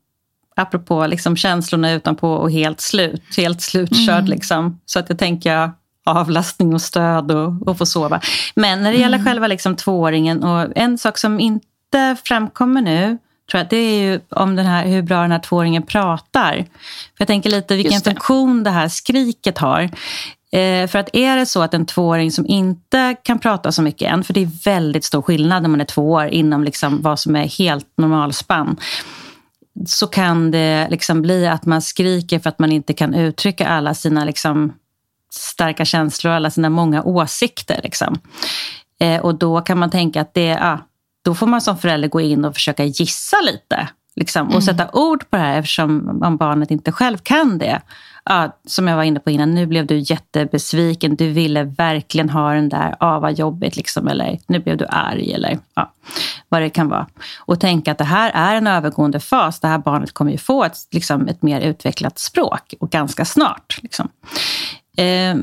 apropå liksom känslorna utanpå och helt slut. Helt slutkörd. Mm. Liksom. Så att jag tänker avlastning och stöd och, och få sova. Men när det gäller mm. själva liksom tvååringen och en sak som inte framkommer nu tror jag, det är ju om den här, hur bra den här tvååringen pratar. För jag tänker lite vilken det. funktion det här skriket har. Eh, för att är det så att en tvååring som inte kan prata så mycket än, för det är väldigt stor skillnad när man är två år inom liksom vad som är helt normalspann så kan det liksom bli att man skriker för att man inte kan uttrycka alla sina liksom starka känslor och alla sina många åsikter. Liksom. Eh, och då kan man tänka att det, ah, då får man som förälder gå in och försöka gissa lite. Liksom, och mm. sätta ord på det här eftersom om barnet inte själv kan det. Ja, som jag var inne på innan, nu blev du jättebesviken. Du ville verkligen ha den där, ah, vad jobbigt, liksom, eller nu blev du arg, eller ja, vad det kan vara. Och tänka att det här är en övergående fas. Det här barnet kommer ju få ett, liksom, ett mer utvecklat språk och ganska snart. Liksom. Eh,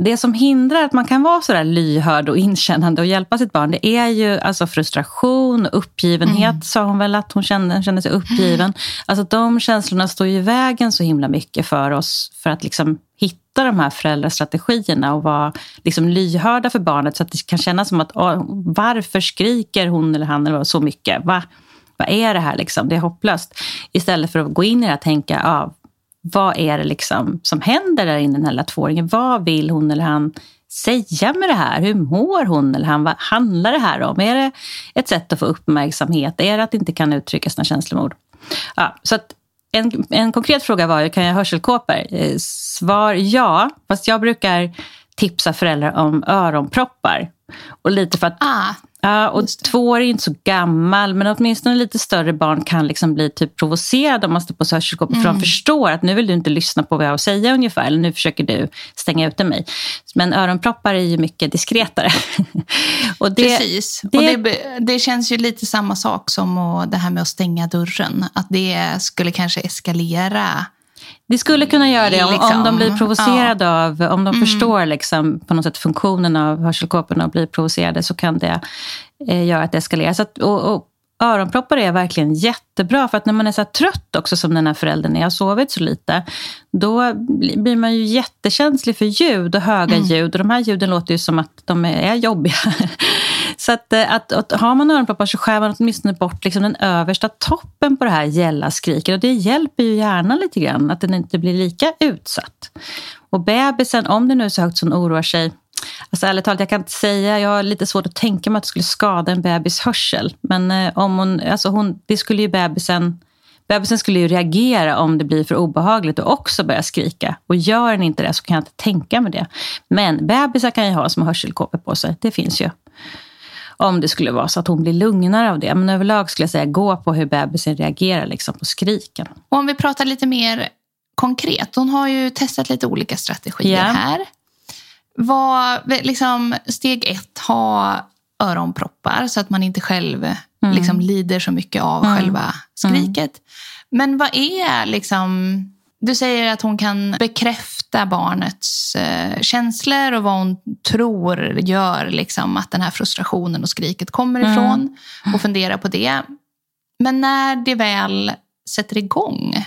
det som hindrar att man kan vara så där lyhörd och inkännande och hjälpa sitt barn, det är ju alltså frustration och uppgivenhet, mm. sa hon väl att hon kände, kände sig uppgiven. Mm. Alltså de känslorna står ju i vägen så himla mycket för oss för att liksom hitta de här föräldrastrategierna och vara liksom lyhörda för barnet så att det kan kännas som att varför skriker hon eller han så mycket? Va? Vad är det här? Liksom? Det är hopplöst. Istället för att gå in i det och tänka, ah, vad är det liksom som händer där inne, den här lilla tvååringen? Vad vill hon eller han säga med det här? Hur mår hon eller han? Vad handlar det här om? Är det ett sätt att få uppmärksamhet? Är det att inte kan uttrycka sina känslomord? Ja, så att en, en konkret fråga var ju, kan jag hörselkåpor? Eh, svar ja, fast jag brukar tipsa föräldrar om öronproppar. Och lite för att ah. Ja, och två år är inte så gammal, men åtminstone lite större barn kan liksom bli typ provocerade om man står på hörselkåpor. Mm. För de förstår att nu vill du inte lyssna på vad jag har att säga ungefär, eller nu försöker du stänga ute mig. Men öronproppar är ju mycket diskretare. och det, Precis, det, och det, det, känns ju lite samma sak som det här med att stänga dörren. Att det skulle kanske eskalera det skulle kunna göra det om, liksom. om de blir provocerade ja. av, om de mm. förstår liksom, på något sätt funktionen av hörselkåporna och blir provocerade så kan det eh, göra att det eskalerar. Så att, och, och, öronproppar är verkligen jättebra för att när man är så trött också som den här föräldern är, har sovit så lite, då blir man ju jättekänslig för ljud och höga mm. ljud och de här ljuden låter ju som att de är jobbiga. Så att, eh, att, att, har man öronproppar så skär man åtminstone bort liksom den översta toppen på det här gälla skriket. Och det hjälper ju hjärnan lite grann, att den inte blir lika utsatt. Och bebisen, om det nu är så högt som oroar sig, Alltså ärligt talat, jag kan inte säga, jag har lite svårt att tänka mig att det skulle skada en bebis hörsel. Men eh, om hon, alltså hon, det skulle ju bebisen, bebisen skulle ju reagera om det blir för obehagligt och också börja skrika. Och gör den inte det så kan jag inte tänka mig det. Men bebisar kan ju ha små hörselkåpor på sig, det finns ju. Om det skulle vara så att hon blir lugnare av det. Men överlag skulle jag säga gå på hur bebisen reagerar liksom, på skriken. Och om vi pratar lite mer konkret. Hon har ju testat lite olika strategier yeah. här. Vad, liksom, steg ett, ha öronproppar så att man inte själv mm. liksom, lider så mycket av mm. själva skriket. Mm. Men vad är liksom... Du säger att hon kan bekräfta barnets eh, känslor och vad hon tror gör liksom, att den här frustrationen och skriket kommer mm. ifrån. Och fundera på det. Men när det väl sätter igång,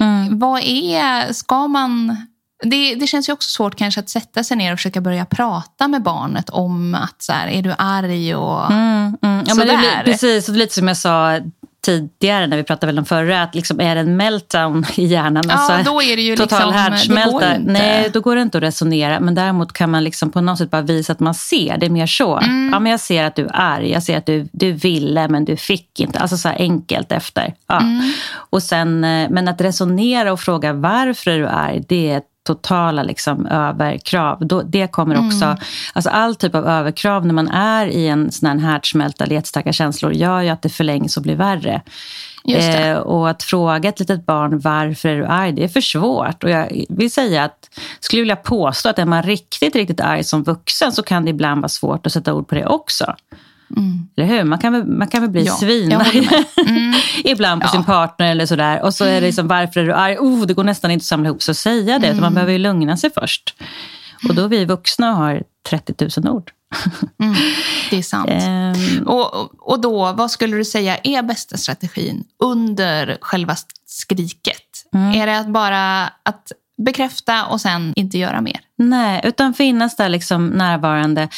mm. vad är... Ska man det, det, känns ju också svårt kanske att sätta sig ner och försöka börja prata med barnet om att så här, är du arg och mm, mm. Ja, men det, Precis, och lite som jag sa tidigare när vi pratade väl om förra, att liksom är det en meltdown i hjärnan? Ja, alltså, då är det ju total liksom, härdsmälta. Nej, då går det inte att resonera. Men däremot kan man liksom på något sätt bara visa att man ser. Det är mer så. Mm. Ja, men jag ser att du är arg, jag ser att du, du ville men du fick inte. Alltså så enkelt efter. Ja. Mm. Och sen, eh, men att resonera och fråga varför är du arg, det är totala liksom, överkrav. Då, det kommer också, mm. alltså all typ av överkrav när man är i en sån här härdsmälta eller jättestarka känslor gör ju att det förlängs och blir värre. Eh, och att fråga ett litet barn varför är du arg, det är för svårt. Och jag vill säga att, skulle vilja påstå att är man riktigt, riktigt arg som vuxen så kan det ibland vara svårt att sätta ord på det också. Mm. Eller hur? Man kan väl, man kan väl bli ja, svinarg mm. ibland på ja. sin partner eller sådär. Och så är det mm. liksom, varför är du arg? Oh, det går nästan inte att samla ihop och säga det. Mm. Man behöver ju lugna sig först. Och då är vi vuxna och har 30 000 ord. Mm, det är sant. um, och, och då, vad skulle du säga är bästa strategin under själva skriket? Mm. Är det att bara att bekräfta och sen inte göra mer? Nej, utan finnas där liksom närvarande.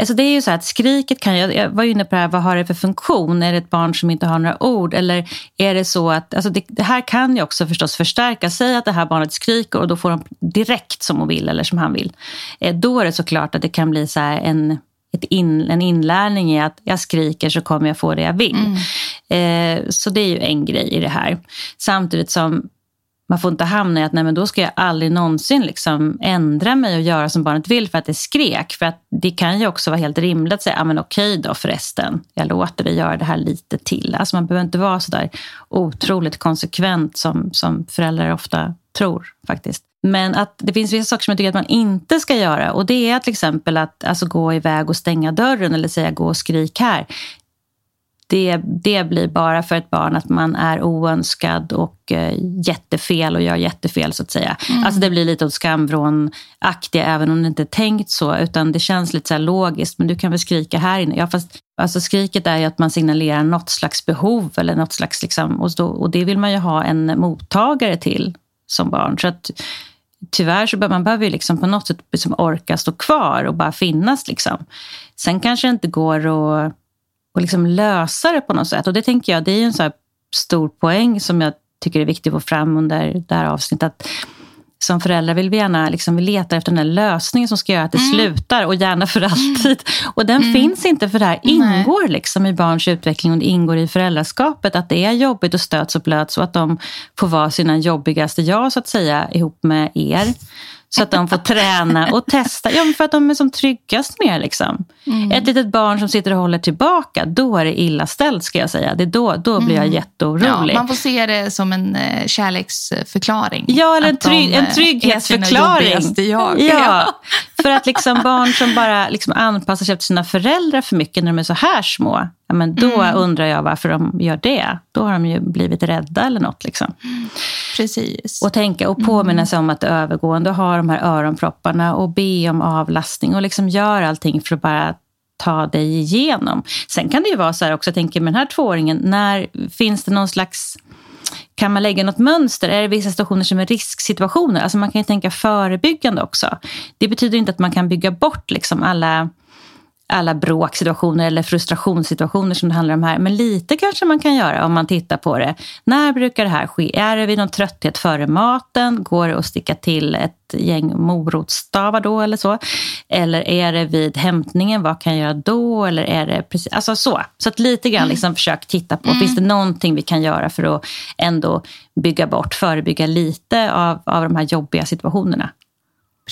Alltså det är ju så att skriket kan, jag, var inne på det här, vad har det för funktion? Är det ett barn som inte har några ord? Eller är det så att, alltså det, det här kan ju också förstås förstärka. Säg att det här barnet skriker och då får de direkt som hon vill eller som han vill. Eh, då är det såklart att det kan bli så en in, en inlärning i att jag skriker så kommer jag få det jag vill. Mm. Eh, så det är ju en grej i det här. Samtidigt som man får inte hamna i att nej, men då ska jag aldrig någonsin liksom ändra mig och göra som barnet vill för att det skrek. För att det kan ju också vara helt rimligt att säga, ja men okej då förresten, jag låter dig göra det här lite till. Alltså man behöver inte vara så där otroligt konsekvent som, som föräldrar ofta tror faktiskt. Men att det finns vissa saker som jag tycker att man inte ska göra. Och det är till exempel att alltså, gå iväg och stänga dörren eller säga gå och skrik här det, det blir bara för ett barn att man är oönskad och eh, jättefel och gör jättefel så att säga. Mm. Alltså det blir lite åt skamvrån-aktiga även om det inte är tänkt så. Utan det känns lite så logiskt, men du kan väl skrika här inne. Ja, fast alltså skriket är ju att man signalerar något slags behov eller något slags liksom, och, då, och det vill man ju ha en mottagare till som barn. Så att tyvärr så behöver man behöver liksom på något sätt liksom orka stå kvar och bara finnas. Liksom. Sen kanske det inte går att och liksom lösa det på något sätt. Och det tänker jag, det är en så stor poäng som jag tycker är viktig att få fram under det här avsnittet. Att som föräldrar vill vi gärna liksom, vi letar efter den här lösningen som ska göra att det mm. slutar och gärna för alltid. Och den mm. finns inte för det här ingår liksom i barns utveckling och det ingår i föräldraskapet. Att det är jobbigt och stöts och blöts och att de får vara sina jobbigaste jag så att säga ihop med er. Så att de får träna och testa. Ja, för att de är som tryggast med liksom. Mm. Ett litet barn som sitter och håller tillbaka, då är det illa ställt ska jag säga. Det då, då blir jag mm. jätteorolig. Ja, man får se det som en eh, kärleksförklaring. Ja, eller en, trygg, en trygghetsförklaring. Jag. Ja, för att liksom barn som bara liksom anpassar sig efter sina föräldrar för mycket när de är så här små, ja, men då mm. undrar jag varför de gör det. Då har de ju blivit rädda eller något. Liksom. Precis. Och tänka och påminna sig om att övergående ha de här öronpropparna och be om avlastning och liksom gör allting för att bara ta dig igenom. Sen kan det ju vara så här också, jag tänker med den här tvååringen, när finns det någon slags kan man lägga något mönster? Är det vissa situationer som är risksituationer? Alltså man kan ju tänka förebyggande också. Det betyder inte att man kan bygga bort liksom alla alla bråksituationer eller frustrationssituationer som det handlar om här. Men lite kanske man kan göra om man tittar på det. När brukar det här ske? Är det vid någon trötthet före maten? Går det att sticka till ett gäng morotsstavar då eller så? Eller är det vid hämtningen? Vad kan jag göra då? Eller är det precis, alltså så. Så att lite grann liksom försök titta på, mm. finns det någonting vi kan göra för att ändå bygga bort, förebygga lite av, av de här jobbiga situationerna?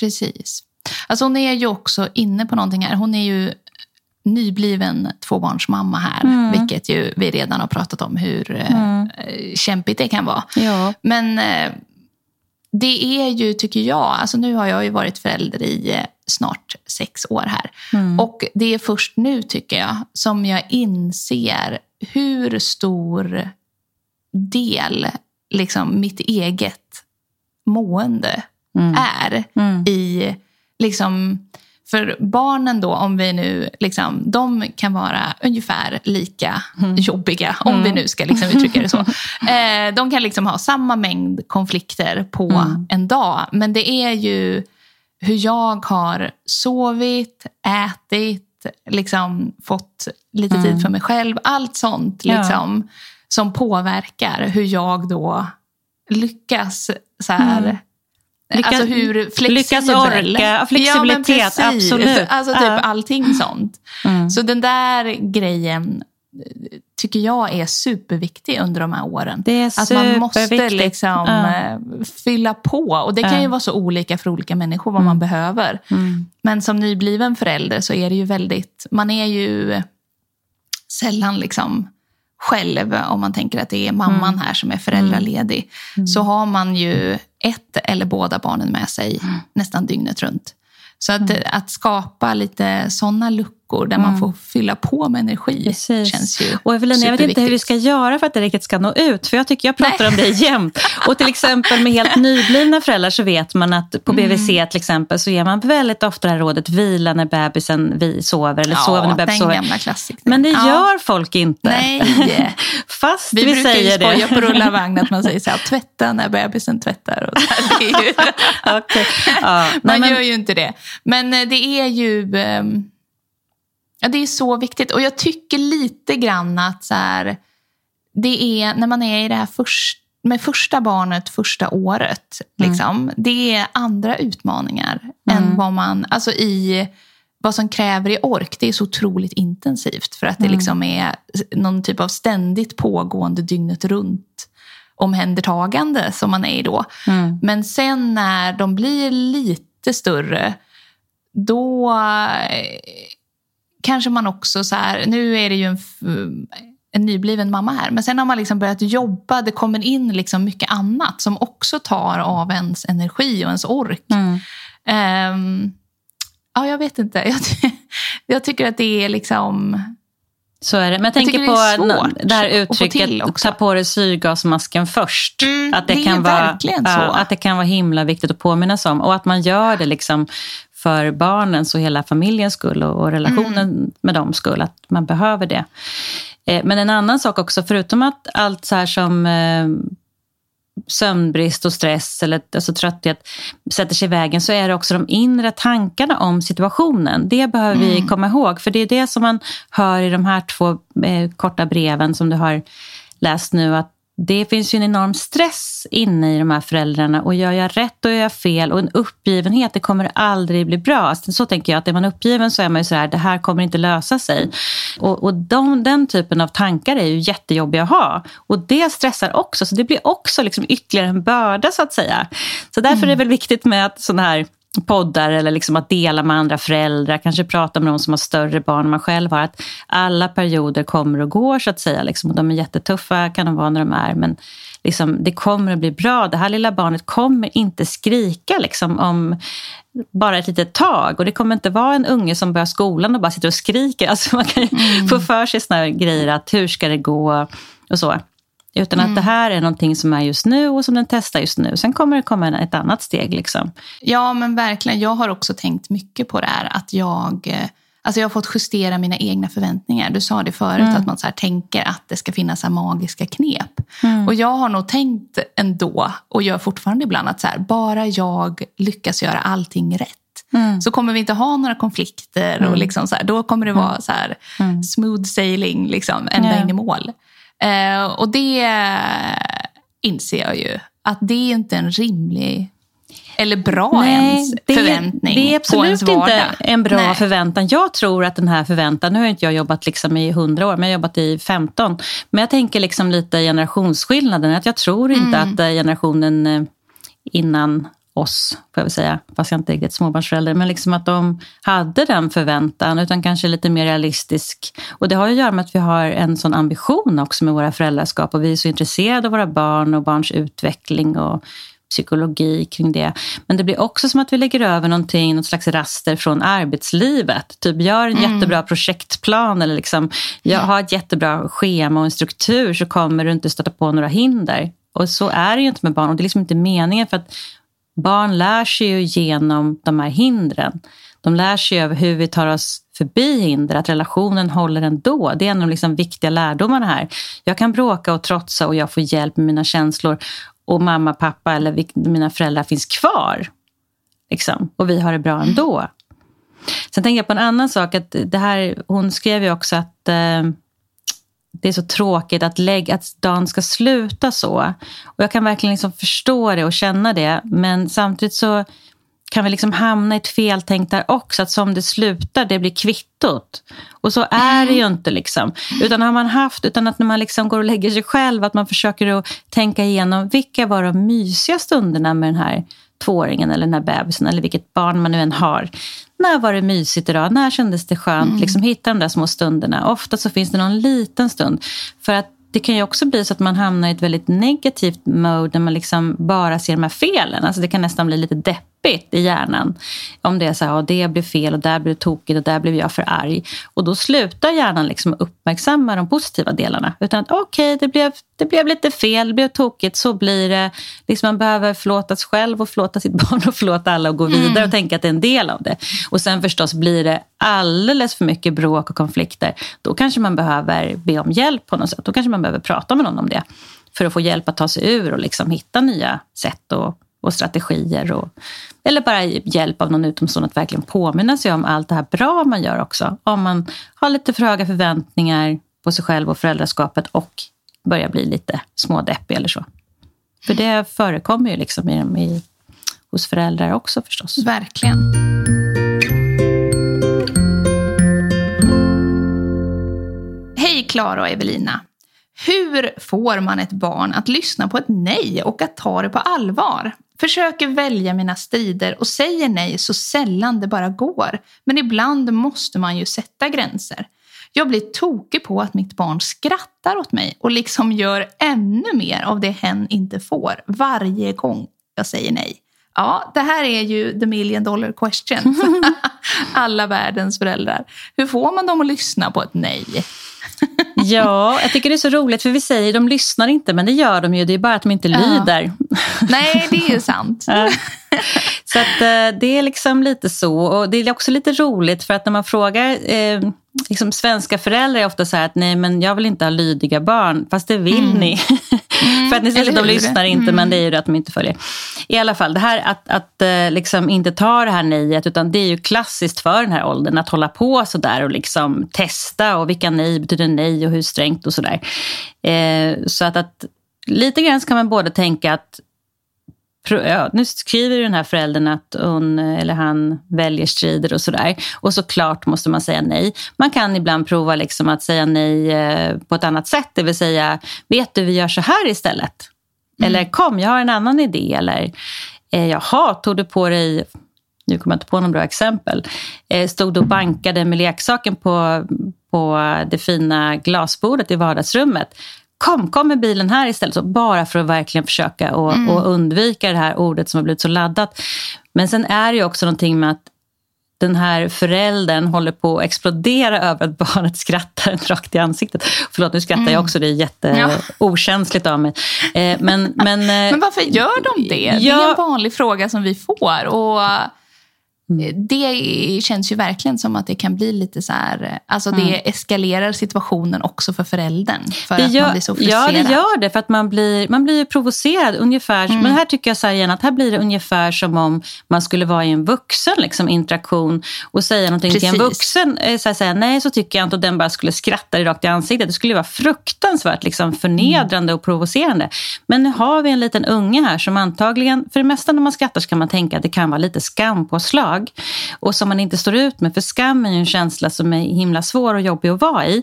Precis. Alltså hon är ju också inne på någonting här. Hon är ju nybliven tvåbarnsmamma här, mm. vilket ju vi redan har pratat om hur eh, mm. eh, kämpigt det kan vara. Ja. Men eh, det är ju, tycker jag, alltså nu har jag ju varit förälder i snart sex år här. Mm. Och det är först nu, tycker jag, som jag inser hur stor del liksom, mitt eget mående mm. är mm. i liksom, för barnen då, om vi nu, liksom, de kan vara ungefär lika mm. jobbiga, om mm. vi nu ska liksom uttrycka det så. Eh, de kan liksom ha samma mängd konflikter på mm. en dag, men det är ju hur jag har sovit, ätit, liksom fått lite tid mm. för mig själv. Allt sånt liksom, ja. som påverkar hur jag då lyckas så här, mm. Lyckas, alltså hur flexibel. Lyckas orka, flexibilitet, ja, absolut. Alltså typ uh. allting sånt. Mm. Så den där grejen tycker jag är superviktig under de här åren. Det är att man måste liksom uh. fylla på. Och det kan ju vara så olika för olika människor vad mm. man behöver. Mm. Men som nybliven förälder så är det ju väldigt, man är ju sällan liksom själv, om man tänker att det är mamman mm. här som är föräldraledig, mm. så har man ju ett eller båda barnen med sig mm. nästan dygnet runt. Så att, mm. att skapa lite sådana luckor där mm. man får fylla på med energi Precis. känns ju Och Evelina, jag vet inte hur vi ska göra för att det riktigt ska nå ut. För jag tycker jag pratar Nej. om det jämt. Och till exempel med helt nyblivna föräldrar så vet man att på BVC mm. till exempel så ger man väldigt ofta det här rådet vila när bebisen vi sover eller ja, sova när bebisen sover. Gamla Men det ja. gör folk inte. Nej. Fast vi, vi brukar säger ju skoja på rulla vagn att man säger så här, tvätta när bebisen tvättar. Och så här, ju... okay. ja. Man Nej, men... gör ju inte det. Men eh, det är ju... Ehm, ja, det är så viktigt. Och jag tycker lite grann att så här, det är när man är i det här först, med första barnet första året. Mm. Liksom, det är andra utmaningar mm. än vad man... Alltså i vad som kräver i ork, det är så otroligt intensivt. För att det mm. liksom är någon typ av ständigt pågående dygnet runt omhändertagande som man är i då. Mm. Men sen när de blir lite större då eh, kanske man också så här, nu är det ju en, en nybliven mamma här, men sen har man liksom börjat jobba, det kommer in liksom mycket annat som också tar av ens energi och ens ork. Mm. Um, ja, jag vet inte. Jag, jag, tycker att det är liksom... Så är det. Men jag, jag tänker på det, det här uttrycket, ta på dig syrgasmasken först. Mm, att det, det kan vara, ja, Att det kan vara himla viktigt att påminnas om. Och att man gör det liksom för barnens och hela familjens skull och, relationen mm. med dem skull, att man behöver det. Eh, men en annan sak också, förutom att allt så här som eh, sömnbrist och stress eller alltså trötthet sätter sig i vägen så är det också de inre tankarna om situationen. Det behöver mm. vi komma ihåg, för det är det som man hör i de här två eh, korta breven som du har läst nu, att det finns ju en enorm stress inne i de här föräldrarna och gör jag rätt och gör jag fel och en uppgivenhet, det kommer aldrig bli bra. Så tänker jag att är man uppgiven så är man ju så här, det här kommer inte lösa sig. Och, och de, den typen av tankar är ju jättejobbiga att ha och det stressar också, så det blir också liksom ytterligare en börda så att säga. Så därför mm. är det väl viktigt med att sådana här poddar eller liksom att dela med andra föräldrar, kanske prata med de som har större barn än man själv har. Att alla perioder kommer och går så att säga. Liksom. Och de är jättetuffa kan de vara när de är, men liksom, det kommer att bli bra. Det här lilla barnet kommer inte skrika liksom, om bara ett litet tag. Och det kommer inte vara en unge som börjar skolan och bara sitter och skriker. Alltså man kan mm. få för sig såna grejer att hur ska det gå och så. Utan mm. att det här är någonting som är just nu och som den testar just nu. Sen kommer det komma ett annat steg. Liksom. Ja, men verkligen. Jag har också tänkt mycket på det här. Att jag, eh, alltså jag har fått justera mina egna förväntningar. Du sa det förut, mm. att man så tänker att det ska finnas så magiska knep. Mm. Och jag har nog tänkt ändå, och gör fortfarande ibland, att så här, bara jag lyckas göra allting rätt Mm. Så kommer vi inte ha några konflikter. Mm. och liksom så här, Då kommer det vara mm. så här, mm. smooth sailing liksom, ända yeah. in i mål. Eh, och det inser jag ju att det är inte en rimlig eller bra Nej, ens det, förväntning Det är absolut inte en bra Nej. förväntan. Jag tror att den här förväntan, nu har inte jag jobbat liksom i hundra år, men jag har jobbat i 15. Men jag tänker liksom lite generationsskillnaden. Att jag tror inte mm. att eh, generationen eh, innan oss, får jag väl säga, fast jag inte är riktigt småbarnsförälder, men liksom att de hade den förväntan, utan kanske lite mer realistisk. Och det har att göra med att vi har en sån ambition också med våra föräldraskap och vi är så intresserade av våra barn och barns utveckling och psykologi kring det. Men det blir också som att vi lägger över någonting, något slags raster från arbetslivet. Typ gör en mm. jättebra projektplan eller liksom, jag har ett jättebra schema och en struktur så kommer du inte stöta på några hinder. Och så är det ju inte med barn och det är liksom inte meningen för att barn lär sig ju genom de här hindren. De lär sig över hur vi tar oss förbi hinder, att relationen håller ändå. Det är en av de liksom viktiga lärdomarna här. Jag kan bråka och trotsa och jag får hjälp med mina känslor och mamma, pappa eller mina föräldrar finns kvar. Liksom, och vi har det bra ändå. Sen tänker jag på en annan sak. Att det här, hon skrev ju också att eh, det är så tråkigt att, lägga, att dagen ska sluta så. Och jag kan verkligen liksom förstå det och känna det. Men samtidigt så kan vi liksom hamna i ett feltänk där också. Att som det slutar, det blir kvittot. Och så är det ju mm. inte. Liksom. Utan har man haft, utan att när man liksom går och lägger sig själv, att man försöker att tänka igenom vilka var de mysiga stunderna med den här tvååringen eller den här bebisen eller vilket barn man nu än har. När var det mysigt idag? När kändes det skönt? Mm. Liksom hitta de där små stunderna. Ofta så finns det någon liten stund. För att det kan ju också bli så att man hamnar i ett väldigt negativt mode när man liksom bara ser de här felen. Alltså det kan nästan bli lite deppigt i hjärnan. Om det är så här, det blev fel och där blev det tokigt och där blev jag för arg. Och då slutar hjärnan liksom uppmärksamma de positiva delarna. Utan att okej, okay, det, blev, det blev lite fel, det blev tokigt, så blir det. Liksom man behöver förlåta sig själv och förlåta sitt barn och förlåta alla och gå vidare mm. och tänka att det är en del av det. Och sen förstås blir det alldeles för mycket bråk och konflikter. Då kanske man behöver be om hjälp på något sätt. Då kanske man behöver prata med någon om det. För att få hjälp att ta sig ur och liksom hitta nya sätt och, och strategier. Och, eller bara hjälp av någon utomstående att verkligen påminna sig om allt det här bra man gör också. Om man har lite för höga förväntningar på sig själv och föräldraskapet och börjar bli lite smådeppig eller så. För det förekommer ju liksom i, i, hos föräldrar också förstås. Verkligen. Hej Klara och Evelina. Hur får man ett barn att lyssna på ett nej och att ta det på allvar? Försöker välja mina strider och säger nej så sällan det bara går. Men ibland måste man ju sätta gränser. Jag blir tokig på att mitt barn skrattar åt mig och liksom gör ännu mer av det hen inte får varje gång jag säger nej. Ja, det här är ju the million dollar question alla världens föräldrar. Hur får man dem att lyssna på ett nej? ja, jag tycker det är så roligt för vi säger de lyssnar inte men det gör de ju. Det är bara att de inte lyder. Nej, det är ju sant. så att, eh, det är liksom lite så. Och det är också lite roligt för att när man frågar eh, liksom svenska föräldrar är ofta så här att nej men jag vill inte ha lydiga barn, fast det vill mm. ni. Mm, för att ni säger att de lyssnar inte, mm. men det är ju det att de inte följer. I alla fall, det här att, att eh, liksom inte ta det här nejet, utan det är ju klassiskt för den här åldern att hålla på sådär och liksom testa och vilka nej betyder nej och hur strängt och sådär. Eh, så att, att lite grann kan man både tänka att ja, nu skriver den här föräldern att hon eller han väljer strider och sådär. Och såklart måste man säga nej. Man kan ibland prova liksom att säga nej eh, på ett annat sätt. Det vill säga, vet du, vi gör så här istället. Mm. Eller kom, jag har en annan idé. Eller eh, jaha, tog du på dig nu kommer jag inte på någon bra exempel, eh, stod du och bankade med leksaken på, på det fina glasbordet i vardagsrummet kom, kom med bilen här istället. Så bara för att verkligen försöka och, mm. och undvika det här ordet som har blivit så laddat. Men sen är det ju också någonting med att den här föräldern håller på att explodera över att barnet skrattar rakt i ansiktet. Förlåt, nu skrattar mm. jag också. Det är jätteokänsligt ja. av mig. Eh, men, men, men varför gör de det? Ja, det är en vanlig fråga som vi får. Och Mm. Det känns ju verkligen som att det kan bli lite så här, alltså det mm. eskalerar situationen också för föräldern. För det att gör, man blir så frustrerad. Ja, det gör det. För att man blir, man blir provocerad. Ungefär, mm. Men här tycker jag så här igen, att här blir det ungefär som om man skulle vara i en vuxen liksom, interaktion och säga någonting Precis. till en vuxen. Eh, så här, säga, nej, så tycker jag inte. Och den bara skulle skratta rakt i ansiktet. Det skulle vara fruktansvärt liksom, förnedrande och provocerande. Men nu har vi en liten unge här som antagligen, för det mesta när man skrattar så kan man tänka att det kan vara lite skampåslag och som man inte står ut med. För skam är ju en känsla som är himla svår och jobbig att vara i.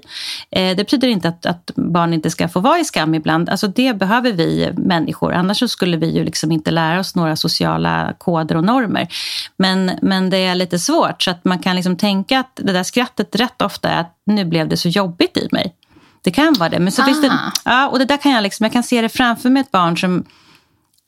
Eh, det betyder inte att, att, barn inte ska få vara i skam ibland. Alltså det behöver vi människor. Annars så skulle vi ju liksom inte lära oss några sociala koder och normer. Men, men det är lite svårt. Så att man kan liksom tänka att det där skrattet rätt ofta är att nu blev det så jobbigt i mig. Det kan vara det. Men så finns det, ja, och det där kan jag, liksom, jag kan se det framför mig ett barn som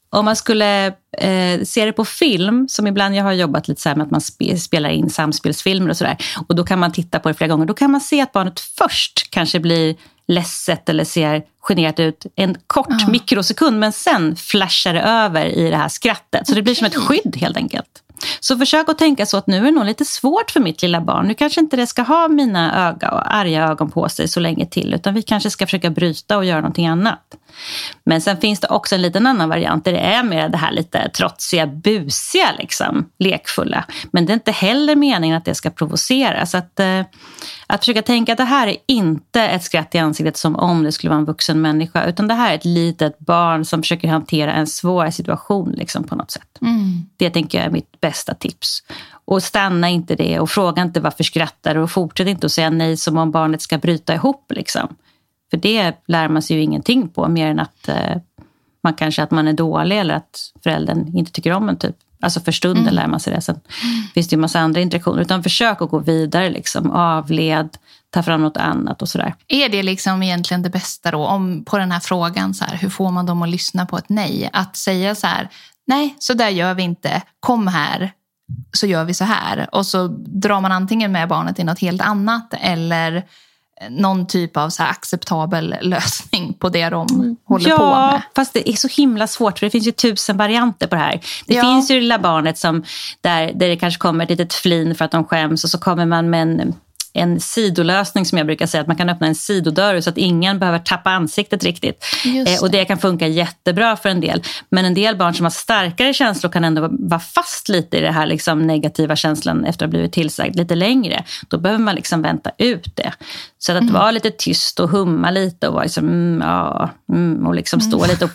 om man skulle eh, se det på film, som ibland jag har jobbat lite så med att man spe, spelar in samspelsfilmer och sådär. Och då kan man titta på det flera gånger. Då kan man se att barnet först kanske blir ledset eller ser generat ut en kort ja. mikrosekund. Men sen flashar det över i det här skrattet. Så det blir som ett skydd helt enkelt. Så försök att tänka så att nu är det nog lite svårt för mitt lilla barn. Nu kanske inte det ska ha mina öga och arga ögon på sig så länge till. Utan vi kanske ska försöka bryta och göra någonting annat. Men sen finns det också en liten annan variant där det är mer det här lite trotsiga, busiga, liksom, lekfulla. Men det är inte heller meningen att det ska provocera. Så att, eh, att försöka tänka att det här är inte ett skratt i ansiktet som om det skulle vara en vuxen människa. Utan det här är ett litet barn som försöker hantera en svår situation liksom, på något sätt. Mm. Det tänker jag är mitt bästa tips. Och stanna inte det och fråga inte varför skrattar och fortsätt inte att säga nej som om barnet ska bryta ihop. Liksom. För det lär man sig ju ingenting på mer än att eh, man kanske att man är dålig eller att föräldern inte tycker om en. typ. Alltså för stunden mm. lär man sig det. Sen finns det ju massa andra interaktioner. Utan försök att gå vidare, liksom, avled, ta fram något annat och sådär. Är det liksom egentligen det bästa då, om, på den här frågan, så här, hur får man dem att lyssna på ett nej? Att säga så här, nej, så där gör vi inte, kom här, så gör vi så här. Och så drar man antingen med barnet till något helt annat eller någon typ av så acceptabel lösning på det de mm. håller ja, på med. Ja, fast det är så himla svårt för det finns ju tusen varianter på det här. Det ja. finns ju det lilla barnet som, där, där det kanske kommer ett litet flin för att de skäms och så kommer man med en en sidolösning som jag brukar säga, att man kan öppna en sidodörr så att ingen behöver tappa ansiktet riktigt. Eh, och det kan funka jättebra för en del. Men en del barn som har starkare känslor kan ändå vara fast lite i den här liksom negativa känslan efter att ha blivit tillsagd lite längre. Då behöver man liksom vänta ut det. Så att mm. vara lite tyst och humma lite och vara liksom, mm, ja, mm, och liksom stå mm. lite och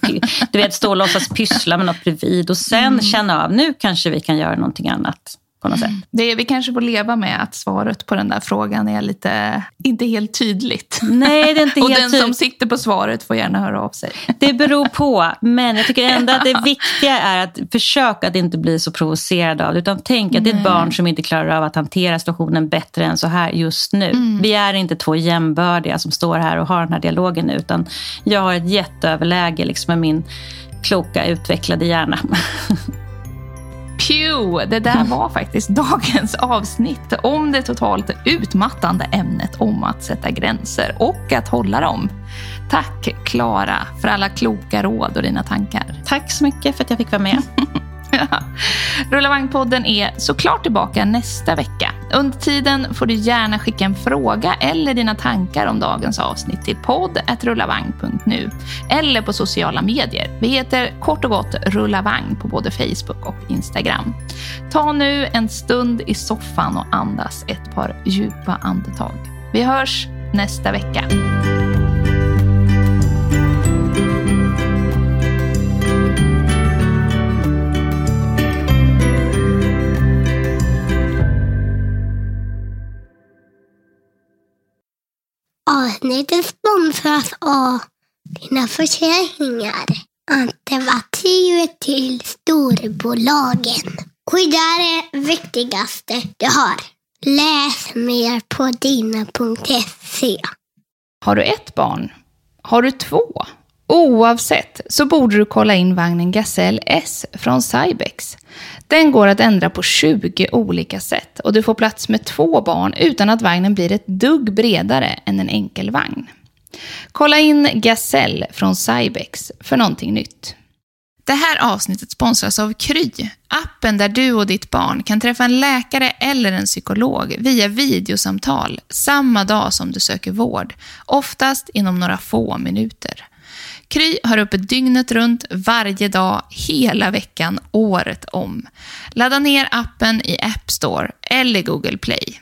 du vet, stå och låtsas pyssla med något bredvid och sen mm. känna av, nu kanske vi kan göra någonting annat på något sätt. Det, vi kanske får leva med att svaret på den där frågan är lite, inte helt tydligt. Nej, det är inte Och helt den som sitter på svaret får gärna höra av sig. Det beror på, men jag tycker ändå att det viktiga är att försöka att inte bli så provocerad av det. Utan tänk att det är ett barn som inte klarar av att hantera situationen bättre än så här just nu. Mm. Vi är inte två jämbördiga som står här och har den här dialogen nu. Utan jag har ett jätteöverläge liksom med min kloka, utvecklade hjärna. Pew! Det där var faktiskt dagens avsnitt om det totalt utmattande ämnet om att sätta gränser och att hålla dem. Tack Klara för alla kloka råd och dina tankar. Tack så mycket för att jag fick vara med. Rulla vagn-podden är såklart tillbaka nästa vecka. Under tiden får du gärna skicka en fråga eller dina tankar om dagens avsnitt till podd.rullavagn.nu eller på sociala medier. Vi heter kort och gott Rullavagn på både Facebook och Instagram. Ta nu en stund i soffan och andas ett par djupa andetag. Vi hörs nästa vecka. Avsnittet sponsras av dina försäkringar. Alternativ till storbolagen. Skydda är det viktigaste du har. Läs mer på dina.se. Har du ett barn? Har du två? Oavsett så borde du kolla in vagnen Gazelle S från Cybex. Den går att ändra på 20 olika sätt och du får plats med två barn utan att vagnen blir ett dugg bredare än en enkel vagn. Kolla in Gazelle från Cybex för någonting nytt. Det här avsnittet sponsras av Kry, appen där du och ditt barn kan träffa en läkare eller en psykolog via videosamtal samma dag som du söker vård, oftast inom några få minuter. Kry har öppet dygnet runt, varje dag, hela veckan, året om. Ladda ner appen i App Store eller Google Play.